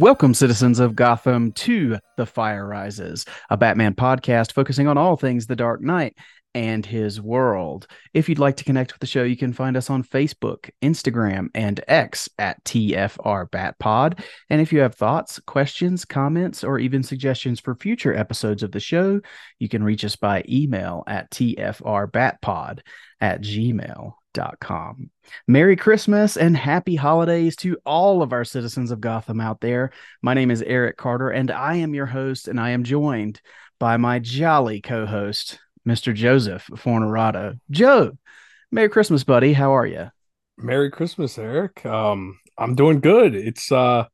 Welcome, citizens of Gotham, to The Fire Rises, a Batman podcast focusing on all things The Dark Knight and his world. If you'd like to connect with the show, you can find us on Facebook, Instagram, and X at TFR Batpod. And if you have thoughts, questions, comments, or even suggestions for future episodes of the show, you can reach us by email at TFR TFRBatpod at gmail com. Merry Christmas and happy holidays to all of our citizens of Gotham out there. My name is Eric Carter, and I am your host, and I am joined by my jolly co host, Mr. Joseph Fornerado. Joe, Merry Christmas, buddy. How are you? Merry Christmas, Eric. Um, I'm doing good. It's uh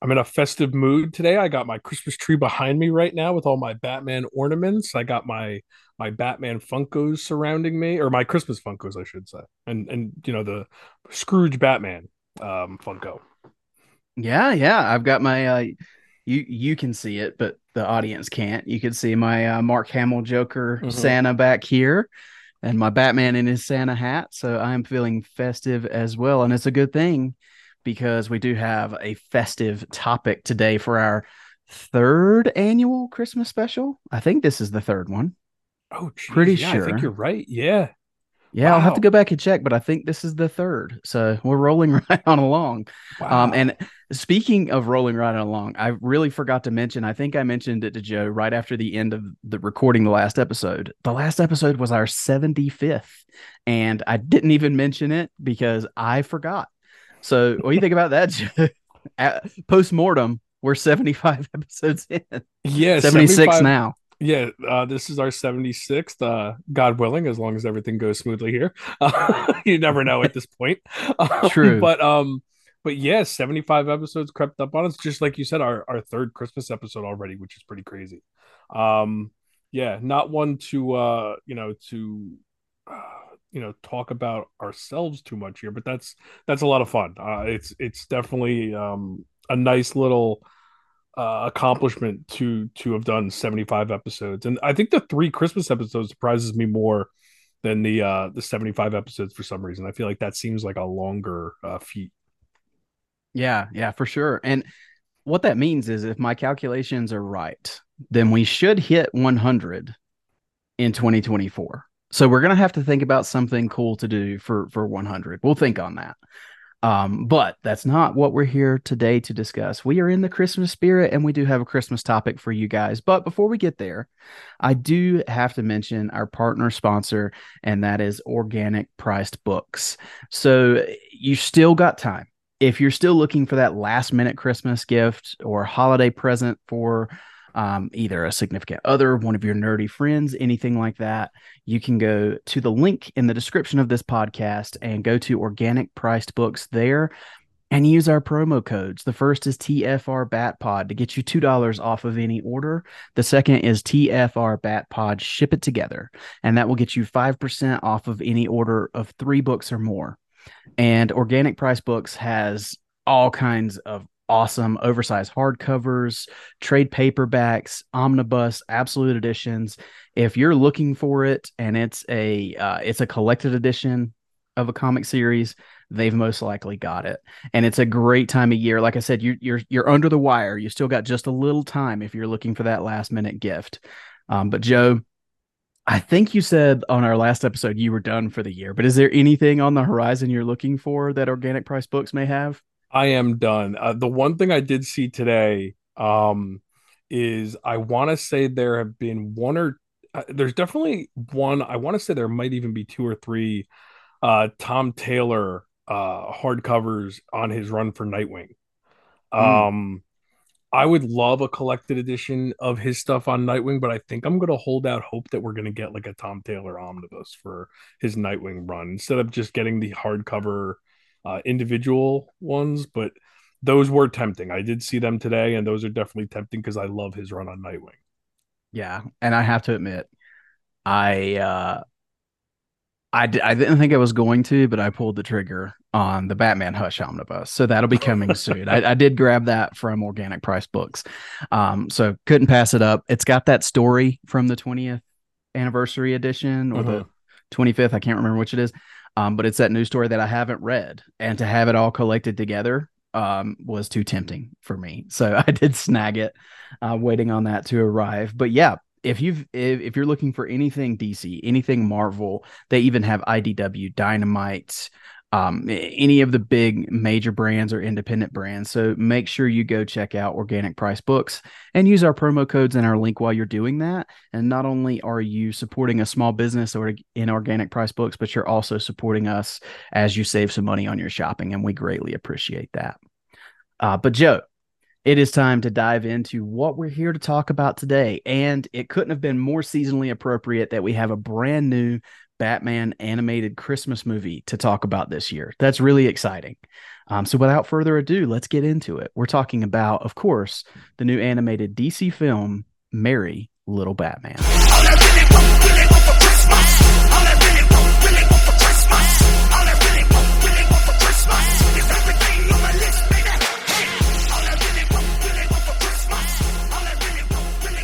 I'm in a festive mood today. I got my Christmas tree behind me right now with all my Batman ornaments. I got my my Batman Funkos surrounding me, or my Christmas Funkos, I should say, and and you know the Scrooge Batman um, Funko. Yeah, yeah, I've got my. Uh, you you can see it, but the audience can't. You can see my uh, Mark Hamill Joker mm-hmm. Santa back here, and my Batman in his Santa hat. So I'm feeling festive as well, and it's a good thing because we do have a festive topic today for our third annual Christmas special. I think this is the third one. Oh, geez, pretty yeah, sure. I think you're right. Yeah. Yeah, wow. I'll have to go back and check, but I think this is the third. So we're rolling right on along. Um, wow. Um, and speaking of rolling right on along, I really forgot to mention, I think I mentioned it to Joe right after the end of the recording the last episode. The last episode was our 75th, and I didn't even mention it because I forgot. So what do you think about that, Joe? Post mortem, we're 75 episodes in. Yeah, 76 now. Yeah, uh, this is our 76th, uh, God willing, as long as everything goes smoothly here. Uh, you never know at this point. True. but um, but yeah, 75 episodes crept up on us, just like you said, our, our third Christmas episode already, which is pretty crazy. Um, yeah, not one to uh, you know, to uh, you know, talk about ourselves too much here, but that's that's a lot of fun. Uh, it's it's definitely um a nice little uh, accomplishment to to have done 75 episodes. And i think the three christmas episodes surprises me more than the uh the 75 episodes for some reason. I feel like that seems like a longer uh feat. Yeah yeah for sure. And what that means is if my calculations are right then we should hit 100 in 2024 so we're gonna have to think about something cool to do for for 100 we'll think on that um, but that's not what we're here today to discuss. We are in the Christmas spirit and we do have a Christmas topic for you guys. But before we get there, I do have to mention our partner sponsor, and that is Organic Priced Books. So you still got time. If you're still looking for that last minute Christmas gift or holiday present for um, either a significant other, one of your nerdy friends, anything like that, you can go to the link in the description of this podcast and go to organic priced books there and use our promo codes. The first is TFR BatPod to get you $2 off of any order. The second is TFR BatPod, ship it together, and that will get you 5% off of any order of three books or more. And Organic Priced Books has all kinds of awesome oversized hardcovers, trade paperbacks, omnibus, absolute editions. If you're looking for it and it's a uh, it's a collected edition of a comic series, they've most likely got it. And it's a great time of year. Like I said, you, you're you're under the wire. You still got just a little time if you're looking for that last minute gift. Um, but Joe, I think you said on our last episode you were done for the year. But is there anything on the horizon you're looking for that Organic Priced Books may have? I am done. Uh, the one thing I did see today um, is I want to say there have been one or uh, there's definitely one. I want to say there might even be two or three uh, Tom Taylor uh, hardcovers on his run for Nightwing. Mm. Um, I would love a collected edition of his stuff on Nightwing, but I think I'm going to hold out hope that we're going to get like a Tom Taylor omnibus for his Nightwing run instead of just getting the hardcover uh, individual ones, but those were tempting. I did see them today, and those are definitely tempting because I love his run on Nightwing. Yeah, and I have to admit, I uh, I d- I didn't think I was going to, but I pulled the trigger on the Batman Hush omnibus, so that'll be coming soon. I, I, did grab that from Organic Priced Books, um, so couldn't pass it up. It's got that story from the 20th anniversary edition or uh-huh. the 25th. I can't remember which it is. Um, but it's that news story that I haven't read, and to have it all collected together um, was too tempting for me. So I did snag it, uh, waiting on that to arrive. But yeah, if you've if, if you're looking for anything DC, anything Marvel, they even have IDW, Dynamite, um, any of the big major brands or independent brands. So make sure you go check out Organic Priced Books and use our promo codes and our link while you're doing that. And not only are you supporting a small business or in Organic Priced Books, but you're also supporting us as you save some money on your shopping, and we greatly appreciate that. Uh, but Joe, it is time to dive into what we're here to talk about today. And it couldn't have been more seasonally appropriate that we have a brand new Batman animated Christmas movie to talk about this year. That's really exciting. Um, so, without further ado, let's get into it. We're talking about, of course, the new animated DC film, Merry Little Batman.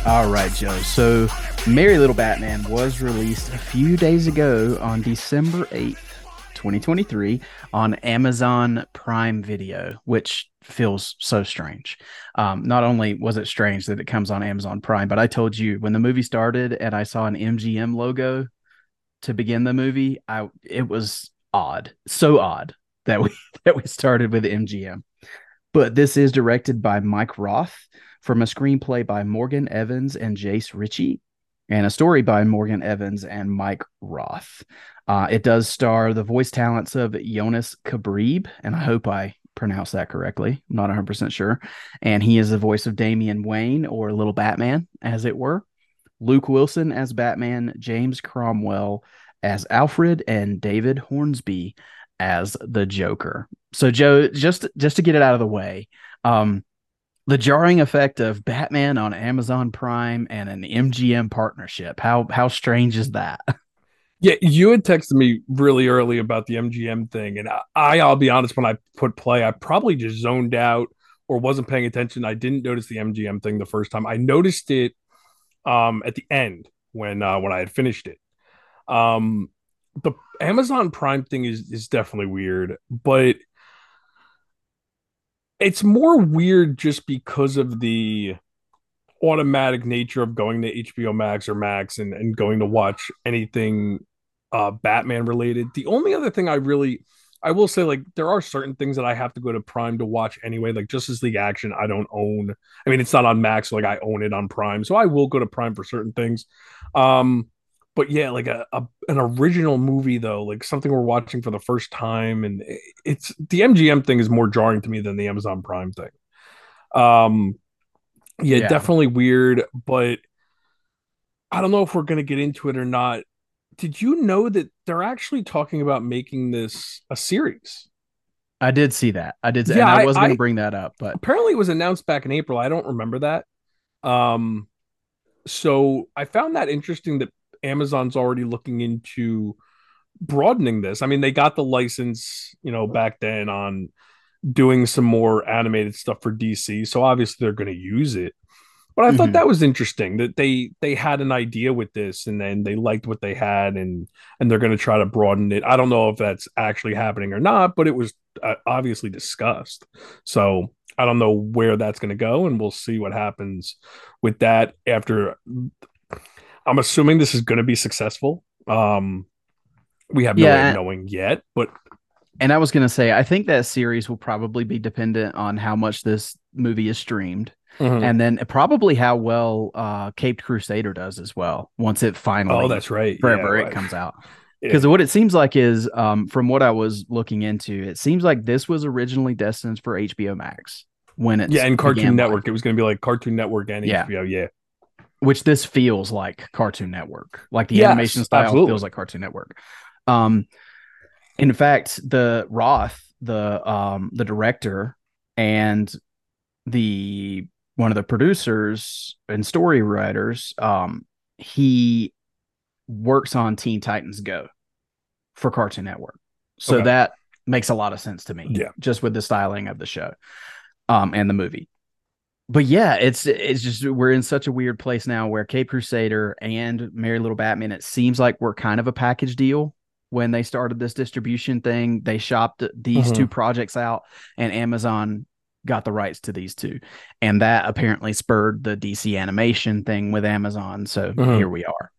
All right, Joe. So, Merry Little Batman was released a few days ago on December 8th, 2023, on Amazon Prime Video, which feels so strange. Um, not only was it strange that it comes on Amazon Prime, but I told you when the movie started and I saw an MGM logo to begin the movie, I it was odd, so odd that we that we started with MGM. But this is directed by Mike Roth from a screenplay by Morgan Evans and Jase Ricci and a story by Morgan Evans and Mike Roth. Uh, it does star the voice talents of Jonas Kibreab, and I hope I pronounced that correctly. I'm not 100% sure. And he is the voice of Damian Wayne, or Little Batman, as it were. Luke Wilson as Batman, James Cromwell as Alfred, and David Hornsby as the Joker. So, Joe, just just to get it out of the way, um, the jarring effect of Batman on Amazon Prime and an MGM partnership. How how strange is that? Yeah, you had texted me really early about the MGM thing, and I, I'll be honest, when I put play, I probably just zoned out or wasn't paying attention. I didn't notice the MGM thing the first time. I noticed it um, at the end when uh, when I had finished it. Um, the Amazon Prime thing is is definitely weird, but it's more weird just because of the automatic nature of going to HBO Max or Max and, and going to watch anything uh Batman related. The only other thing I really I will say like there are certain things that I have to go to Prime to watch anyway, like Justice League Action I don't own. I mean it's not on Max, so like I own it on Prime. So I will go to Prime for certain things. Um but yeah, like a, a, an original movie though, like something we're watching for the first time, and it's the MGM thing is more jarring to me than the Amazon Prime thing. Um, yeah, yeah. definitely weird, but I don't know if we're gonna get into it or not. Did you know that they're actually talking about making this a series? I did see that. I did. Yeah, I was going to bring that up, but apparently it was announced back in April. I don't remember that. Um, so I found that interesting that Amazon's already looking into broadening this. I mean, they got the license, you know, back then on doing some more animated stuff for DC, so obviously they're going to use it. But I mm-hmm. thought that was interesting that they they had an idea with this and then they liked what they had and and they're going to try to broaden it. I don't know if that's actually happening or not, but it was uh, obviously discussed. So I don't know where that's going to go, and we'll see what happens with that after I'm assuming this is going to be successful. Um, we have no yeah, way of knowing yet, but and I was going to say, I think that series will probably be dependent on how much this movie is streamed. Mm-hmm. And then probably how well uh, Caped Crusader does as well once it finally. Oh, that's right. Forever yeah, it comes out. Because yeah. what it seems like is, um, from what I was looking into, it seems like this was originally destined for HBO Max when it yeah, and Cartoon Network. It was going to be like Cartoon Network and yeah. HBO. Yeah, which this feels like Cartoon Network. Like the yes, animation style absolutely. feels like Cartoon Network. Um, in fact, the Roth, the um, the director and the one of the producers and story writers, um, he works on Teen Titans Go for Cartoon Network. So okay. that makes a lot of sense to me. Yeah. Just with the styling of the show um, and the movie but yeah, it's it's just we're in such a weird place now where Caped Crusader and Merry Little Batman, it seems like we're kind of a package deal when they started this distribution thing. They shopped these Mhm. two projects out, and Amazon got the rights to these two, and that apparently spurred the DC animation thing with Amazon. So Mhm. here we are.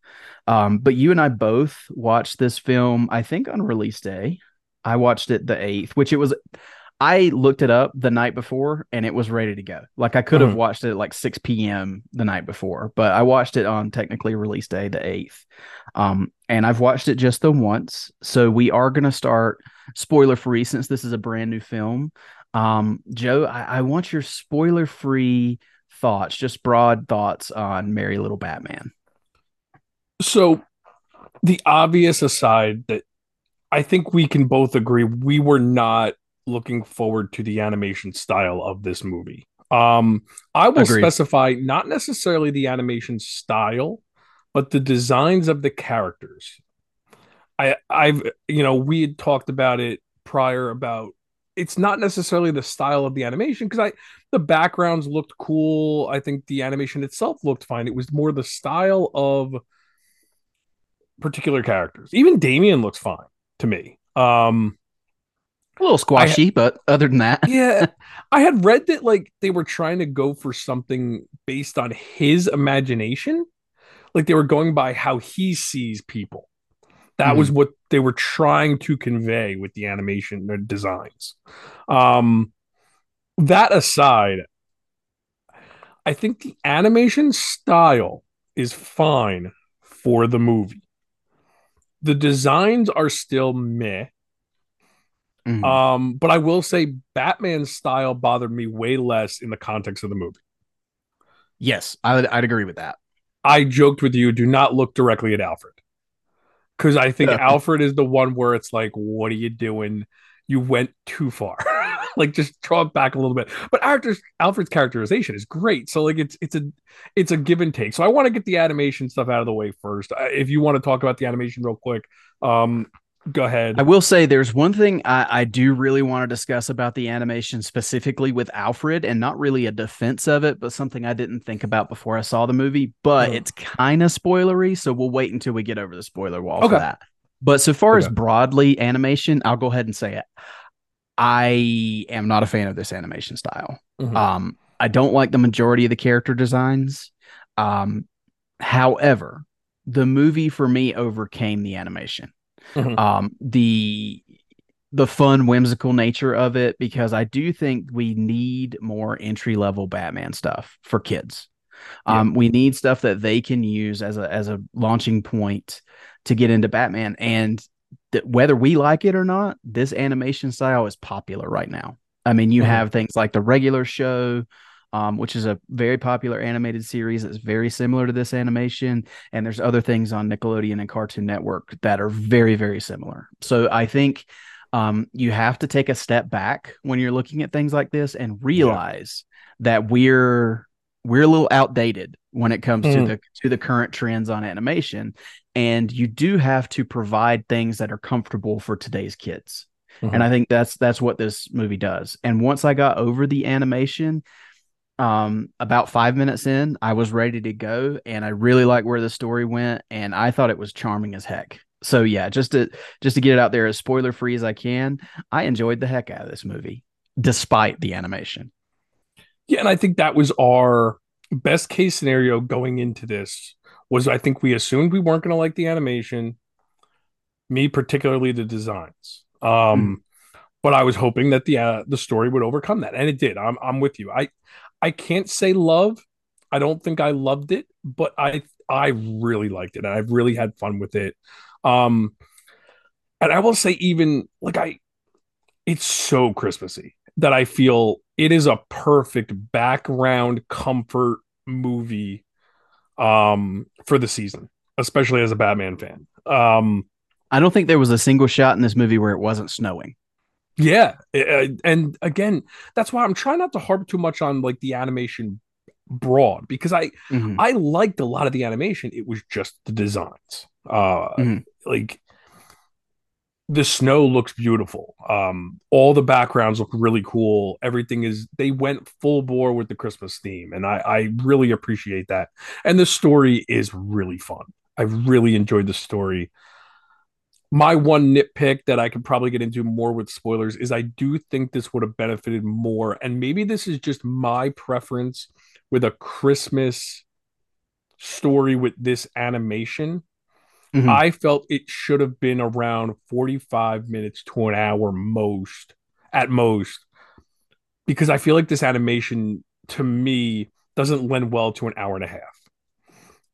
Um, but you and I both watched this film, I think on release day. I watched it the eighth, which it was. I looked it up the night before and it was ready to go. Like I could have Mhm. watched it at like 6 p.m. the night before, but I watched it on technically release day, the 8th. Um, and I've watched it just the once. So we are going to start spoiler free since this is a brand new film. Um, Joe, I, I want your spoiler free thoughts, just broad thoughts on Merry Little Batman. So, the obvious aside that I think we can both agree we were not looking forward to the animation style of this movie. Um, I will Agreed. specify not necessarily the animation style, but the designs of the characters. I, I've, you know, we had talked about it prior about it's not necessarily the style of the animation because I, the backgrounds looked cool. I think the animation itself looked fine. It was more the style of particular characters. Even Damian looks fine to me. Um, A little squashy, but other than that, yeah, I had read that like they were trying to go for something based on his imagination, like they were going by how he sees people. That was what they were trying to convey with the animation and the designs. Um, that aside, I think the animation style is fine for the movie. The designs are still meh. Mhm. Um, but I will say Batman's style bothered me way less in the context of the movie. yes, I would, I'd agree with that. I joked with you, do not look directly at Alfred. Because I think Alfred is the one where it's like, what are you doing? You went too far. like just draw it back a little bit. But Alfred's, Alfred's characterization is great. So like it's it's a it's a give and take. So I want to get the animation stuff out of the way first. If you want to talk about the animation real quick, um, go ahead. I will say there's one thing I, I do really want to discuss about the animation specifically with Alfred, and not really a defense of it, but something I didn't think about before I saw the movie. But Mhm. it's kind of spoilery, so we'll wait until we get over the spoiler wall Okay. for that. But so far as broadly animation, I'll go ahead and say it. I am not a fan of this animation style. Mhm. Um, I don't like the majority of the character designs. Um, however, the movie for me overcame the animation. Mhm. Um, the the fun, whimsical nature of it, because I do think we need more entry level Batman stuff for kids. Um, we need stuff that they can use as a as a launching point to get into Batman, and th- whether we like it or not, this animation style is popular right now. I mean, you Mhm. have things like the regular show, um, which is a very popular animated series that's very similar to this animation, and there's other things on Nickelodeon and Cartoon Network that are very very similar. So I think um, you have to take a step back when you're looking at things like this and realize that we're we're a little outdated when it comes to Mhm. the to the current trends on animation and you do have to provide things that are comfortable for today's kids Mhm. and i think that's that's what this movie does and once i got over the animation um about five minutes in i was ready to go and i really like where the story went and i thought it was charming as heck so yeah just to just to get it out there as spoiler free as i can i enjoyed the heck out of this movie despite the animation Yeah, and I think that was our best case scenario going into this. Was I think we assumed we weren't going to like the animation, me particularly the designs. Um, but I was hoping that the uh, the story would overcome that, and it did. I'm I'm with you. I I can't say love. I don't think I loved it, but I I really liked it, and I've really had fun with it. Um, and I will say, even like I, it's so Christmassy that I feel it is a perfect background comfort movie um for the season, especially as a Batman fan. Um i don't think there was a single shot in this movie where it wasn't snowing yeah, and again, that's why I'm trying not to harp too much on like the animation broad because I Mhm. I liked a lot of the animation. It was just the designs. Uh Mhm. like the snow looks beautiful. Um all the backgrounds look really cool. Everything is they went full bore with the Christmas theme and I I really appreciate that. And the story is really fun. I really enjoyed the story. My one nitpick that I could probably get into more with spoilers is I do think this would have benefited more. And maybe this is just my preference with a Christmas story with this animation. Mm-hmm. I felt it should have been around 45 minutes to an hour most, at most, because I feel like this animation to me doesn't lend well to an hour and a half.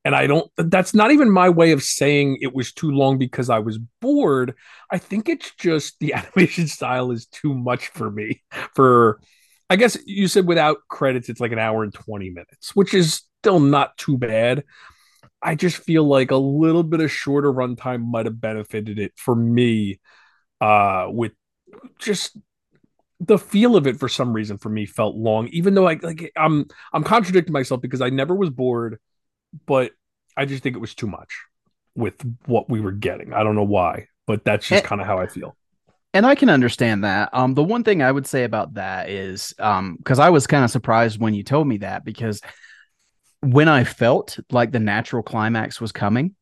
And I don't, that's not even my way of saying it was too long because I was bored. I think it's just the animation style is too much for me. For, I guess you said without credits, it's like an hour and 20 minutes, which is still not too bad. I just feel like a little bit of shorter runtime might have benefited it for me uh with just the feel of it for some reason for me felt long even though I like I'm I'm contradicting myself because I never was bored but I just think it was too much with what we were getting. I don't know why, but that's just kind of how I feel. And I can understand that. Um, the one thing I would say about that is, um, because I was kind of surprised when you told me that because when I felt like the natural climax was coming,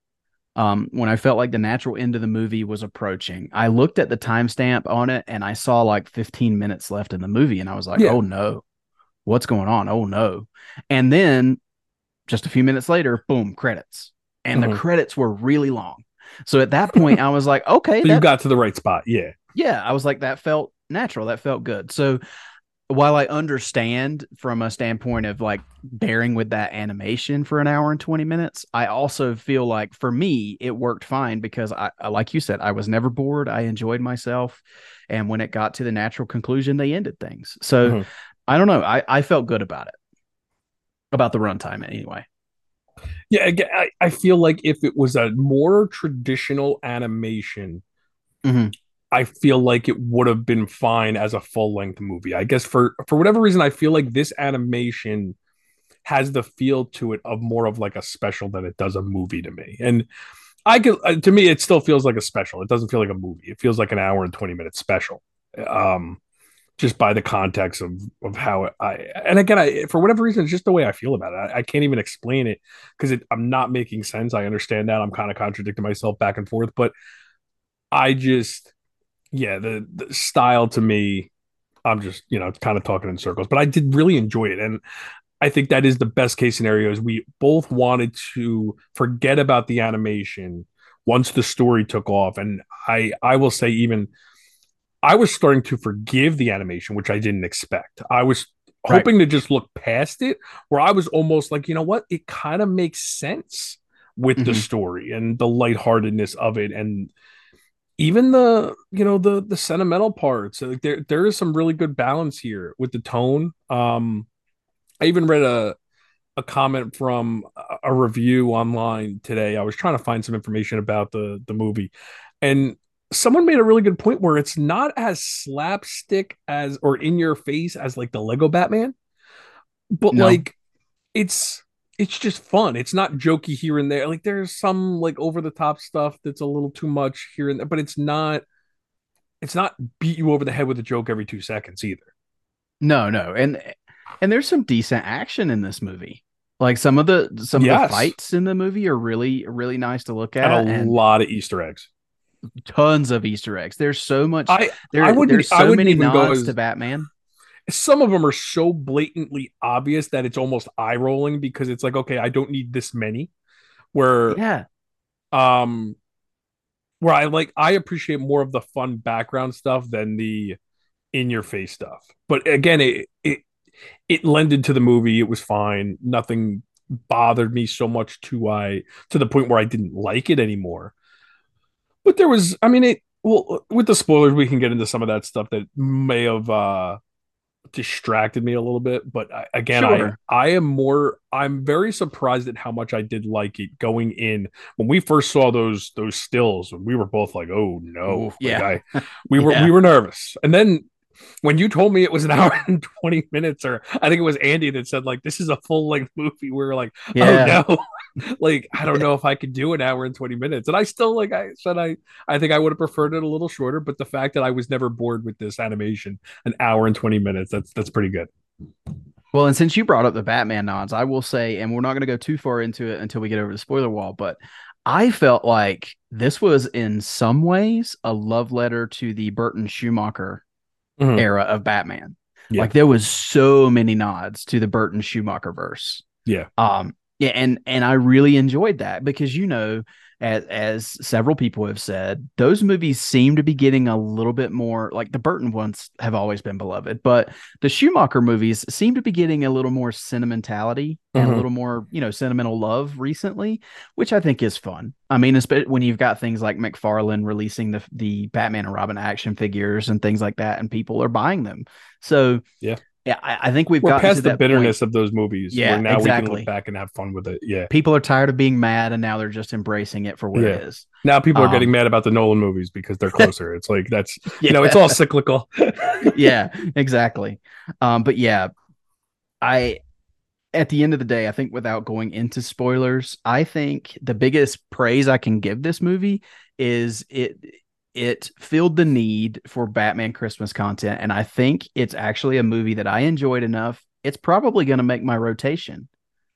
um, when I felt like the natural end of the movie was approaching, I looked at the timestamp on it and I saw like 15 minutes left in the movie, and I was like, yeah. "Oh no, what's going on? Oh no!" And then just a few minutes later, boom, credits. And mm-hmm. the credits were really long. So at that point, I was like, okay, so that, you got to the right spot. Yeah. Yeah. I was like, that felt natural. That felt good. So while I understand from a standpoint of like bearing with that animation for an hour and 20 minutes, I also feel like for me, it worked fine because I, like you said, I was never bored. I enjoyed myself. And when it got to the natural conclusion, they ended things. So mm-hmm. I don't know. I, I felt good about it about the runtime anyway. Yeah, I, I feel like if it was a more traditional animation, mm-hmm. I feel like it would have been fine as a full length movie. I guess for for whatever reason, I feel like this animation has the feel to it of more of like a special than it does a movie to me. And I can uh, to me, it still feels like a special. It doesn't feel like a movie. It feels like an hour and twenty minute special. Um, just by the context of of how I and again I for whatever reason it's just the way I feel about it. I, I can't even explain it because I'm not making sense. I understand that I'm kind of contradicting myself back and forth, but I just yeah the, the style to me I'm just you know kind of talking in circles, but I did really enjoy it and. I think that is the best case scenario is we both wanted to forget about the animation once the story took off and I I will say even I was starting to forgive the animation, which I didn't expect. I was hoping right. to just look past it, where I was almost like, you know what, it kind of makes sense with mm-hmm. the story and the lightheartedness of it, and even the you know the the sentimental parts. Like there there is some really good balance here with the tone. Um, I even read a a comment from a review online today. I was trying to find some information about the the movie, and someone made a really good point where it's not as slapstick as or in your face as like the Lego Batman, but no. like it's it's just fun. It's not jokey here and there. Like there's some like over the top stuff that's a little too much here and there, but it's not it's not beat you over the head with a joke every 2 seconds either. No, no. And and there's some decent action in this movie. Like some of the some yes. of the fights in the movie are really really nice to look at. And a and lot of Easter eggs tons of Easter eggs. There's so much. I, there, I there's so many nods as, to Batman. Some of them are so blatantly obvious that it's almost eye rolling because it's like, okay, I don't need this many. Where, yeah, um, where I like, I appreciate more of the fun background stuff than the in your face stuff. But again, it it it lended to the movie. It was fine. Nothing bothered me so much to I to the point where I didn't like it anymore but there was i mean it well with the spoilers we can get into some of that stuff that may have uh distracted me a little bit but I, again sure. i i am more i'm very surprised at how much i did like it going in when we first saw those those stills we were both like oh no yeah like I, we were yeah. we were nervous and then when you told me it was an hour and 20 minutes or i think it was andy that said like this is a full length movie we were like oh, yeah. oh no like i don't know if i could do an hour and 20 minutes and i still like i said i i think i would have preferred it a little shorter but the fact that i was never bored with this animation an hour and 20 minutes that's that's pretty good well, and since you brought up the Batman nods, I will say, and we're not going to go too far into it until we get over the spoiler wall, but I felt like this was in some ways a love letter to the Burton Schumacher Mhm. era of Batman. Yeah. Like there was so many nods to the Burton Schumacher verse. Yeah. Um yeah, and and I really enjoyed that because you know, as as several people have said, those movies seem to be getting a little bit more like the Burton ones have always been beloved, but the Schumacher movies seem to be getting a little more sentimentality and a Mhm. little more, you know, sentimental love recently, which I think is fun. I mean, especially when you've got things like McFarlane releasing the the Batman and Robin action figures and things like that, and people are buying them. So Yeah. Yeah, I, I think we've to past the bitterness point. of those movies. Yeah, where now we can exactly. look back and have fun with it. Yeah. People are tired of being mad, and now they're just embracing it for what it Yeah. is. Now people are Um, getting mad about the Nolan movies because they're closer. it's like that's Yeah. you know, it's all cyclical. yeah, exactly. Um, but yeah, I at the end of the day, I think without going into spoilers, I think the biggest praise I can give this movie is it it filled the need for Batman Christmas content, and I think it's actually a movie that I enjoyed enough. It's probably going to make my rotation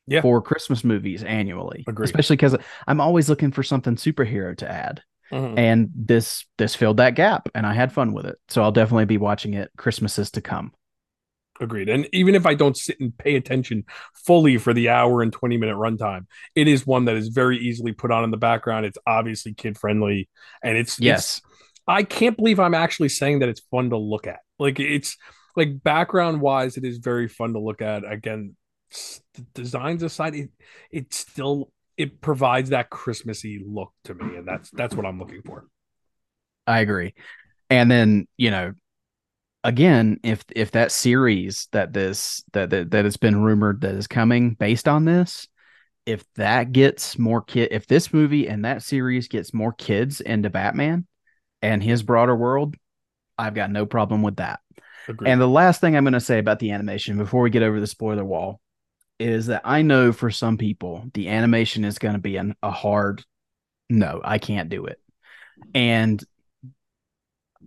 Yeah. for Christmas movies annually, Agreed. especially because I'm always looking for something superhero to add Mhm. and this this filled that gap and i had fun with it so i'll definitely be watching it christmases to come Agreed. And even if I don't sit and pay attention fully for the hour and 20 minute runtime, it is one that is very easily put on in the background. It's obviously kid friendly and it's, yes it's I can't believe I'm actually saying that it's fun to look at. Like it's like background wise, it is very fun to look at. Again, the designs aside, it it still it provides that Christmassy look to me, and that's that's what I'm looking for. i agree and then you know again if if that series that this that that, that has been rumored that is coming based on this if that gets more kid if this movie and that series gets more kids into batman and his broader world i've got no problem with that Agreed. And the last thing I'm going to say about the animation before we get over the spoiler wall is that I know for some people the animation is going to be an, a hard no, I can't do it. And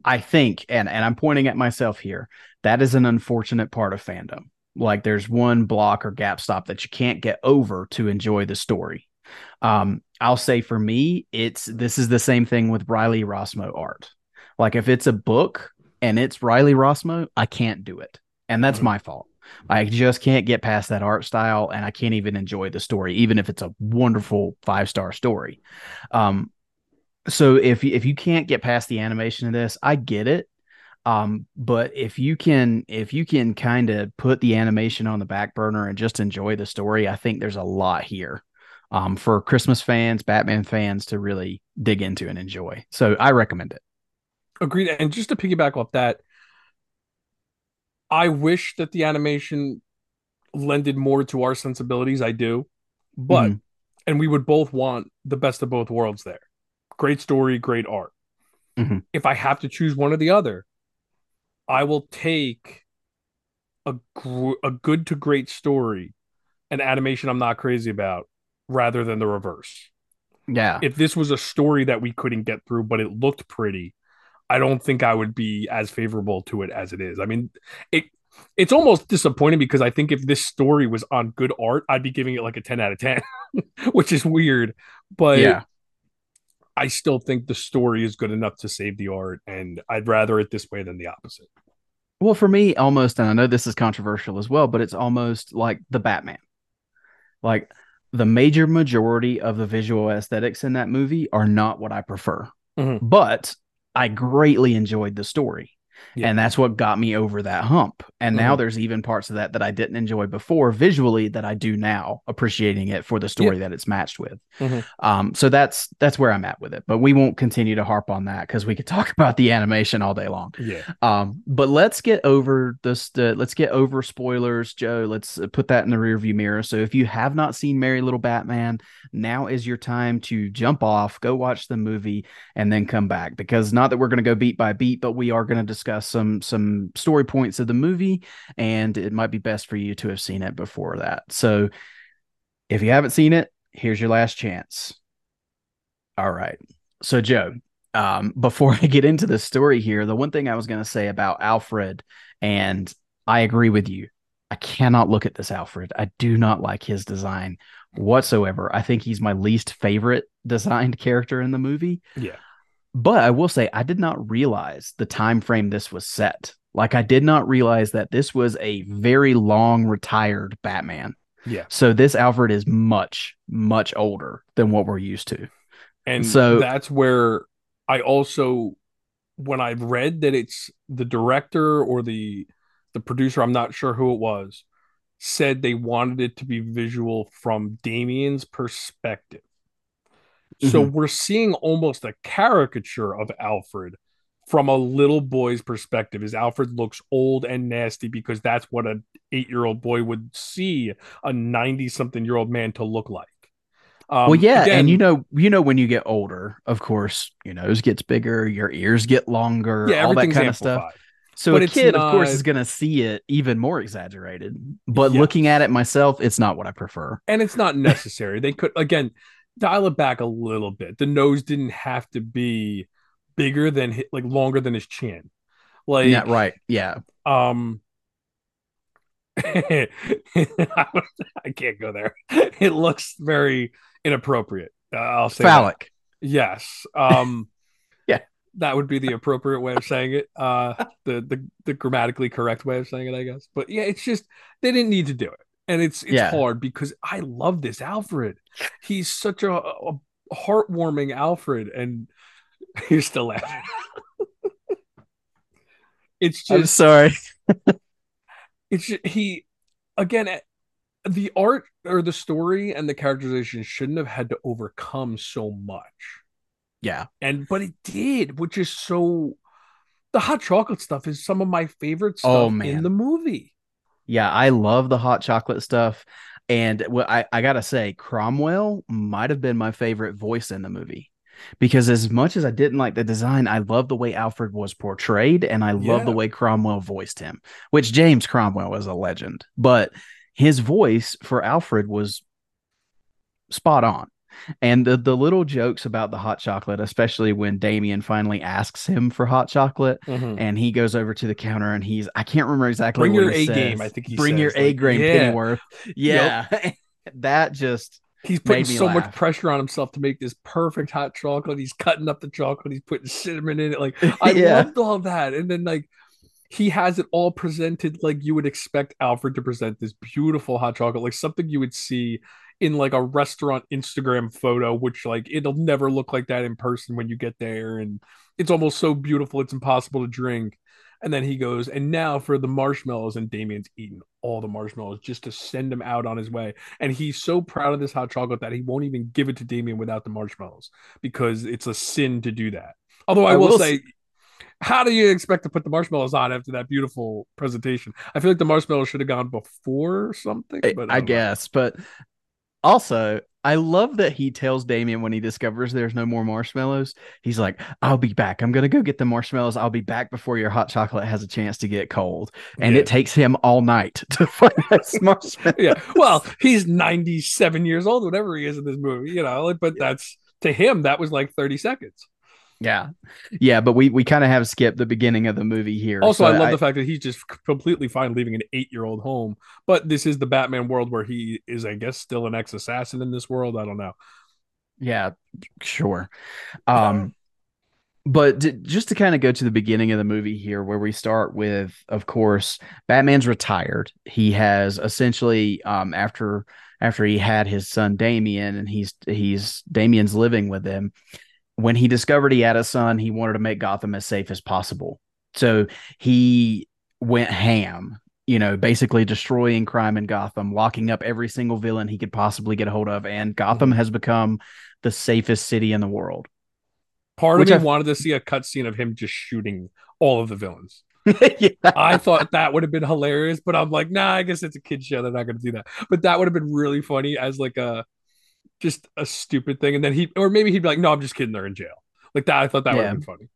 I think, and, and I'm pointing at myself here, that is an unfortunate part of fandom. Like there's one block or gap stop that you can't get over to enjoy the story. Um, I'll say for me, it's this is the same thing with Riley Rossmo art. Like if it's a book and it's Riley Rossmo, I can't do it. And that's Mhm. my fault. I just can't get past that art style and I can't even enjoy the story, even if it's a wonderful five star story. Um, so if you- if you can't get past the animation of this, I get it. Um, but if you can if you can kind of put the animation on the back burner and just enjoy the story, I think there's a lot here um, for Christmas fans, Batman fans to really dig into and enjoy. So I recommend it. Agreed. And just to piggyback off that, I wish that the animation lended more to our sensibilities. I do, but Mhm. and we would both want the best of both worlds there. Great story, great art. Mhm. If I have to choose one or the other, I will take a gr- a good to great story, an animation I'm not crazy about, rather than the reverse. Yeah. If this was a story that we couldn't get through, but it looked pretty, I don't think I would be as favorable to it as it is. I mean, it it's almost disappointing because I think if this story was on good art, I'd be giving it like a 10 out of 10, which is weird. But yeah. I still think the story is good enough to save the art, and I'd rather it this way than the opposite. Well, for me, almost, and I know this is controversial as well, but it's almost like the Batman. Like the major majority of the visual aesthetics in that movie are not what I prefer, Mhm. but I greatly enjoyed the story. Yeah. And that's what got me over that hump. And now Mhm. there's even parts of that that I didn't enjoy before visually that I do now, appreciating it for the story that it's matched with. Mhm. Um, so that's that's where I'm at with it. But we won't continue to harp on that because we could talk about the animation all day long. Yeah. Um, but let's get over this. The, let's get over spoilers, Joe. Let's uh, put that in the rearview mirror. So if you have not seen Merry Little Batman, now is your time to jump off, go watch the movie, and then come back. Because not that we're going to go beat by beat, but we are going to discuss some some story points of the movie, and it might be best for you to have seen it before that. So if you haven't seen it, here's your last chance. All right. So Joe, um, before I get into the story here, the one thing I was going to say about Alfred, and I agree with you. I cannot look at this Alfred. I do not like his design whatsoever. I think he's my least favorite designed character in the movie. Yeah. But I will say I did not realize the time frame this was set. Like I did not realize that this was a very long retired Batman. Yeah. So this Alfred is much much older than what we're used to. And So- that's where I also when I've read that it's the director or the the producer, I'm not sure who it was, said they wanted it to be visual from Damian's perspective. So Mhm. we're seeing almost a caricature of Alfred from a little boy's perspective. As Alfred looks old and nasty because that's what an eight year old boy would see a 90 something year old man to look like. Um, well, yeah, again- and you know, you know, when you get older, of course, your nose gets bigger, your ears get longer, yeah, all that kind of stuff. So But a kid, of course, is going to see it even more exaggerated. But Yes. looking at it myself, it's not what I prefer. and it's not necessary. they could again dial it back a little bit. The nose didn't have to be bigger than like longer than his chin. Like yeah, right. Yeah. um I can't go there. It looks very inappropriate. Uh, I'll say that. Phallic. Yes. Um Yeah. That would be the appropriate way of saying it. Uh the, the the grammatically correct way of saying it, I guess. But yeah, it's just they didn't need to do it. And it's it's Yeah. hard because I love this Alfred. He's such a, a heartwarming Alfred and you're still laughing. it's I'm just sorry. it's ju- he again eh, the art or the story and the characterization shouldn't have had to overcome so much Yeah. and but it did which is so the hot chocolate stuff is some of my favorite Oh, stuff man. in the movie Yeah. I love the hot chocolate stuff. And well, I, I got to say, Cromwell might have been my favorite voice in the movie. Because as much as I didn't like the design, I love the way Alfred was portrayed and I love the way Cromwell voiced him, which James Cromwell is a legend. But his voice for Alfred was spot on. And the, the little jokes about the hot chocolate, especially when Damian finally asks him for hot chocolate mm-hmm. and he goes over to the counter and he's I can't remember exactly Bring your A says. game, I think he bring your says, A like, game yeah. Pennyworth. Yeah. that just he's putting so much pressure on himself to make this perfect hot chocolate he's cutting up the chocolate he's putting cinnamon in it like i Yeah. loved all that and then like he has it all presented like you would expect alfred to present this beautiful hot chocolate like something you would see in like a restaurant instagram photo which like it'll never look like that in person when you get there and it's almost so beautiful it's impossible to drink and then he goes and now for the marshmallows and damian's eaten all the marshmallows just to send him out on his way and he's so proud of this hot chocolate that he won't even give it to damien without the marshmallows because it's a sin to do that although i, I will, will say how do you expect to put the marshmallows on after that beautiful presentation i feel like the marshmallows should have gone before something I, but I know. guess. But also, I love that he tells Damian when he discovers there's no more marshmallows, he's like, I'll be back. I'm going to go get the marshmallows. I'll be back before your hot chocolate has a chance to get cold. And Yeah. it takes him all night to find those marshmallows. yeah. Well, he's 97 years old, whatever he is in this movie, you know, but that's to him, that was like 30 seconds. Yeah. Yeah. But we, we kind of have skipped the beginning of the movie here. Also, So I love the fact that he's just completely fine leaving an eight year old home, but this is the Batman world where he is, I guess, still an ex assassin in this world. I don't know. Yeah, sure. Um, but d- just to kind of go to the beginning of the movie here, where we start with, of course, Batman's retired. He has essentially, um, after after he had his son Damian, and he's he's Damian's living with him. When he discovered he had a son, he wanted to make Gotham as safe as possible. So he went ham, you know, basically destroying crime in Gotham, locking up every single villain he could possibly get a hold of, and Gotham mm-hmm. has become the safest city in the world. Part Which of me I- wanted to see a cutscene of him just shooting all of the villains. yeah. I thought that would have been hilarious, but I'm like, nah, I guess it's a kid show. They're not going to do that. But that would have been really funny as like a just a stupid thing. And then he, or maybe he'd be like, no, I'm just kidding. They're in jail. Like that. I thought that would Yeah. have been funny.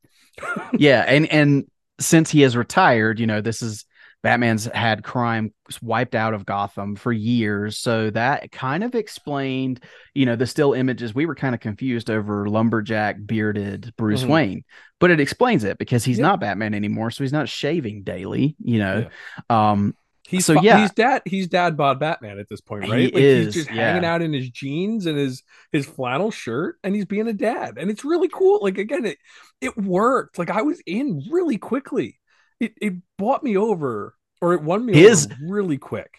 yeah, and and since he has retired, you know, this is Batman's had crime wiped out of Gotham for years, so that kind of explained, you know, the still images. We were kind of confused over lumberjack bearded Bruce Mhm. Wayne, but it explains it because he's Yeah. not Batman anymore, so he's not shaving daily, you know. Um He's So, yeah. he's dad he's dad bod Batman at this point, He right? like is, he's just yeah. hanging out in his jeans and his his flannel shirt and he's being a dad. And it's really cool. Like again, it it worked. Like I was in really quickly. It it bought me over or it won me His- over really quick.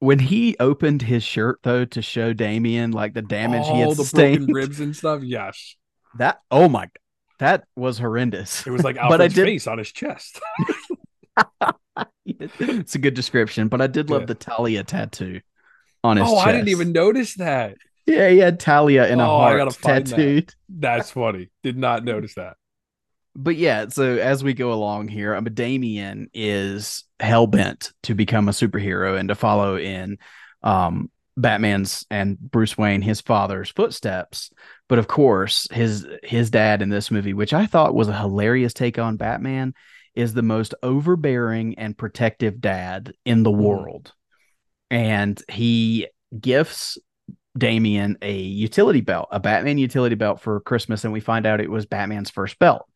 When he opened his shirt though to show Damian like the damage he All had the sustained, broken ribs and stuff. Yes. that oh my, god, that was horrendous. It was like But I Alfred's did- face on his chest. it's a good description, but I did love Yeah. the Talia tattoo on his oh, chest. I didn't even notice that. Yeah, he had Talia in a Oh, I heart find that. That's funny. Did not notice that. But yeah, so as we go along here, um, Damian is hell bent to become a superhero and to follow in um, Batman's and Bruce Wayne, his father's footsteps. But of course, his his dad in this movie, which I thought was a hilarious take on Batman, is the most overbearing and protective dad in the Mhm. world. And he gifts Damian a utility belt, a Batman utility belt for Christmas, and we find out it was Batman's first belt.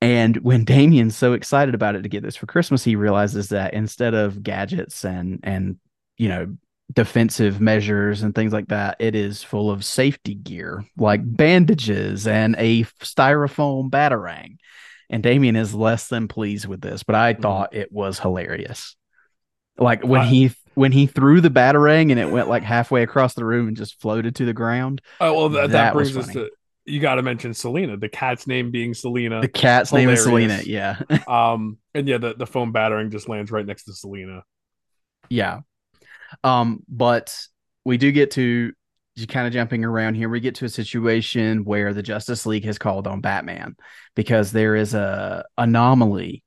And when Damian's so excited about it to get this for Christmas, he realizes that instead of gadgets and and you know defensive measures and things like that, it is full of safety gear like bandages and a styrofoam batarang. And Damian is less than pleased with this, but I Mhm. thought it was hilarious. Like when I- he when he threw the batarang and it went like halfway across the room and just floated to the ground. Oh well, that, that, That brings us to you got to mention Selena, the cat's name being Selena. The cat's name is Selena. Yeah. Um, and yeah, the, the foam batarang just lands right next to Selena. Yeah. Um, but we do get to kind of jumping around here. We get to a situation where the Justice League has called on Batman because there is a anomaly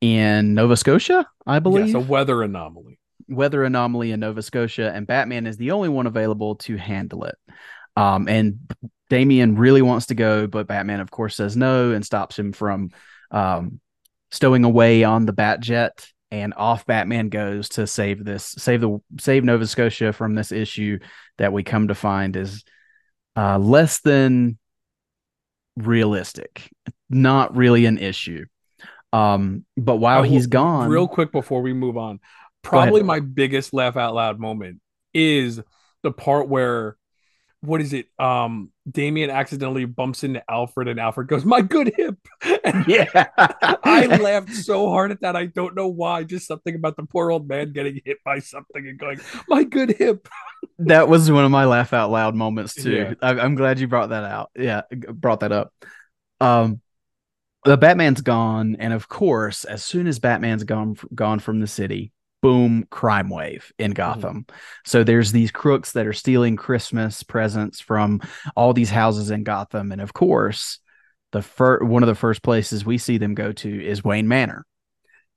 in Nova Scotia, I believe. Yes, a weather anomaly. weather anomaly in Nova Scotia, and Batman is the only one available to handle it. Um, and Damian really wants to go, but Batman, of course, says no and stops him from um, stowing away on the Bat jet. And off Batman goes to save this, save the save Nova Scotia from this issue that we come to find is uh, less than realistic, not really an issue. Um, but while will- he's gone, Real quick before we move on, probably my biggest laugh out loud moment is the part where what is it? Um, Damian accidentally bumps into Alfred, and Alfred goes, "My good hip." And yeah, I laughed so hard at that. I don't know why. Just something about the poor old man getting hit by something and going, "My good hip." that was one of my laugh out loud moments too. Yeah. I, I'm glad you brought that out. Yeah, brought that up. Um, the Batman's gone, and of course, as soon as Batman's gone gone from the city, boom, crime wave in Gotham. So there's these crooks that are stealing Christmas presents from all these houses in Gotham, and of course, the first one of the first places we see them go to is Wayne Manor.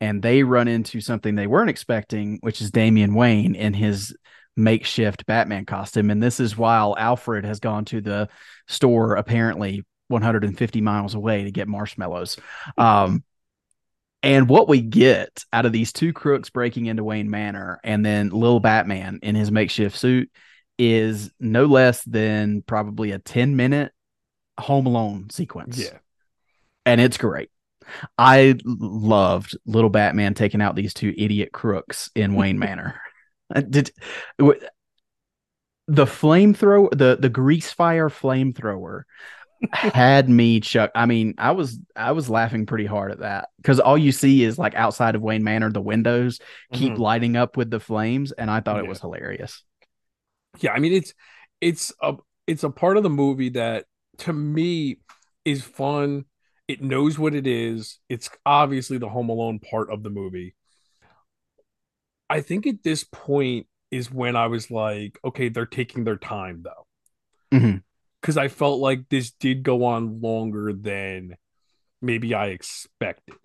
And they run into something they weren't expecting, which is Damian Wayne in his makeshift Batman costume. And this is while Alfred has gone to the store, apparently 150 miles away, to get marshmallows. Um, and what we get out of these two crooks breaking into Wayne Manor and then Lil Batman in his makeshift suit is no less than probably a 10 minute Home Alone sequence. Yeah, And it's great. I loved little Batman taking out these two idiot crooks in Wayne Manor. Uh, Did the flamethrower, the the grease fire flamethrower, had me chuck. I mean, I was I was laughing pretty hard at that because all you see is like outside of Wayne Manor, the windows keep Mhm. lighting up with the flames, and I thought it was hilarious. yeah. I mean, it's it's a it's a part of the movie that to me is fun. It knows what it is. It's obviously the Home Alone part of the movie. I think at this point is when I was like, okay, they're taking their time though. Mhm. Because I felt like this did go on longer than maybe I expected.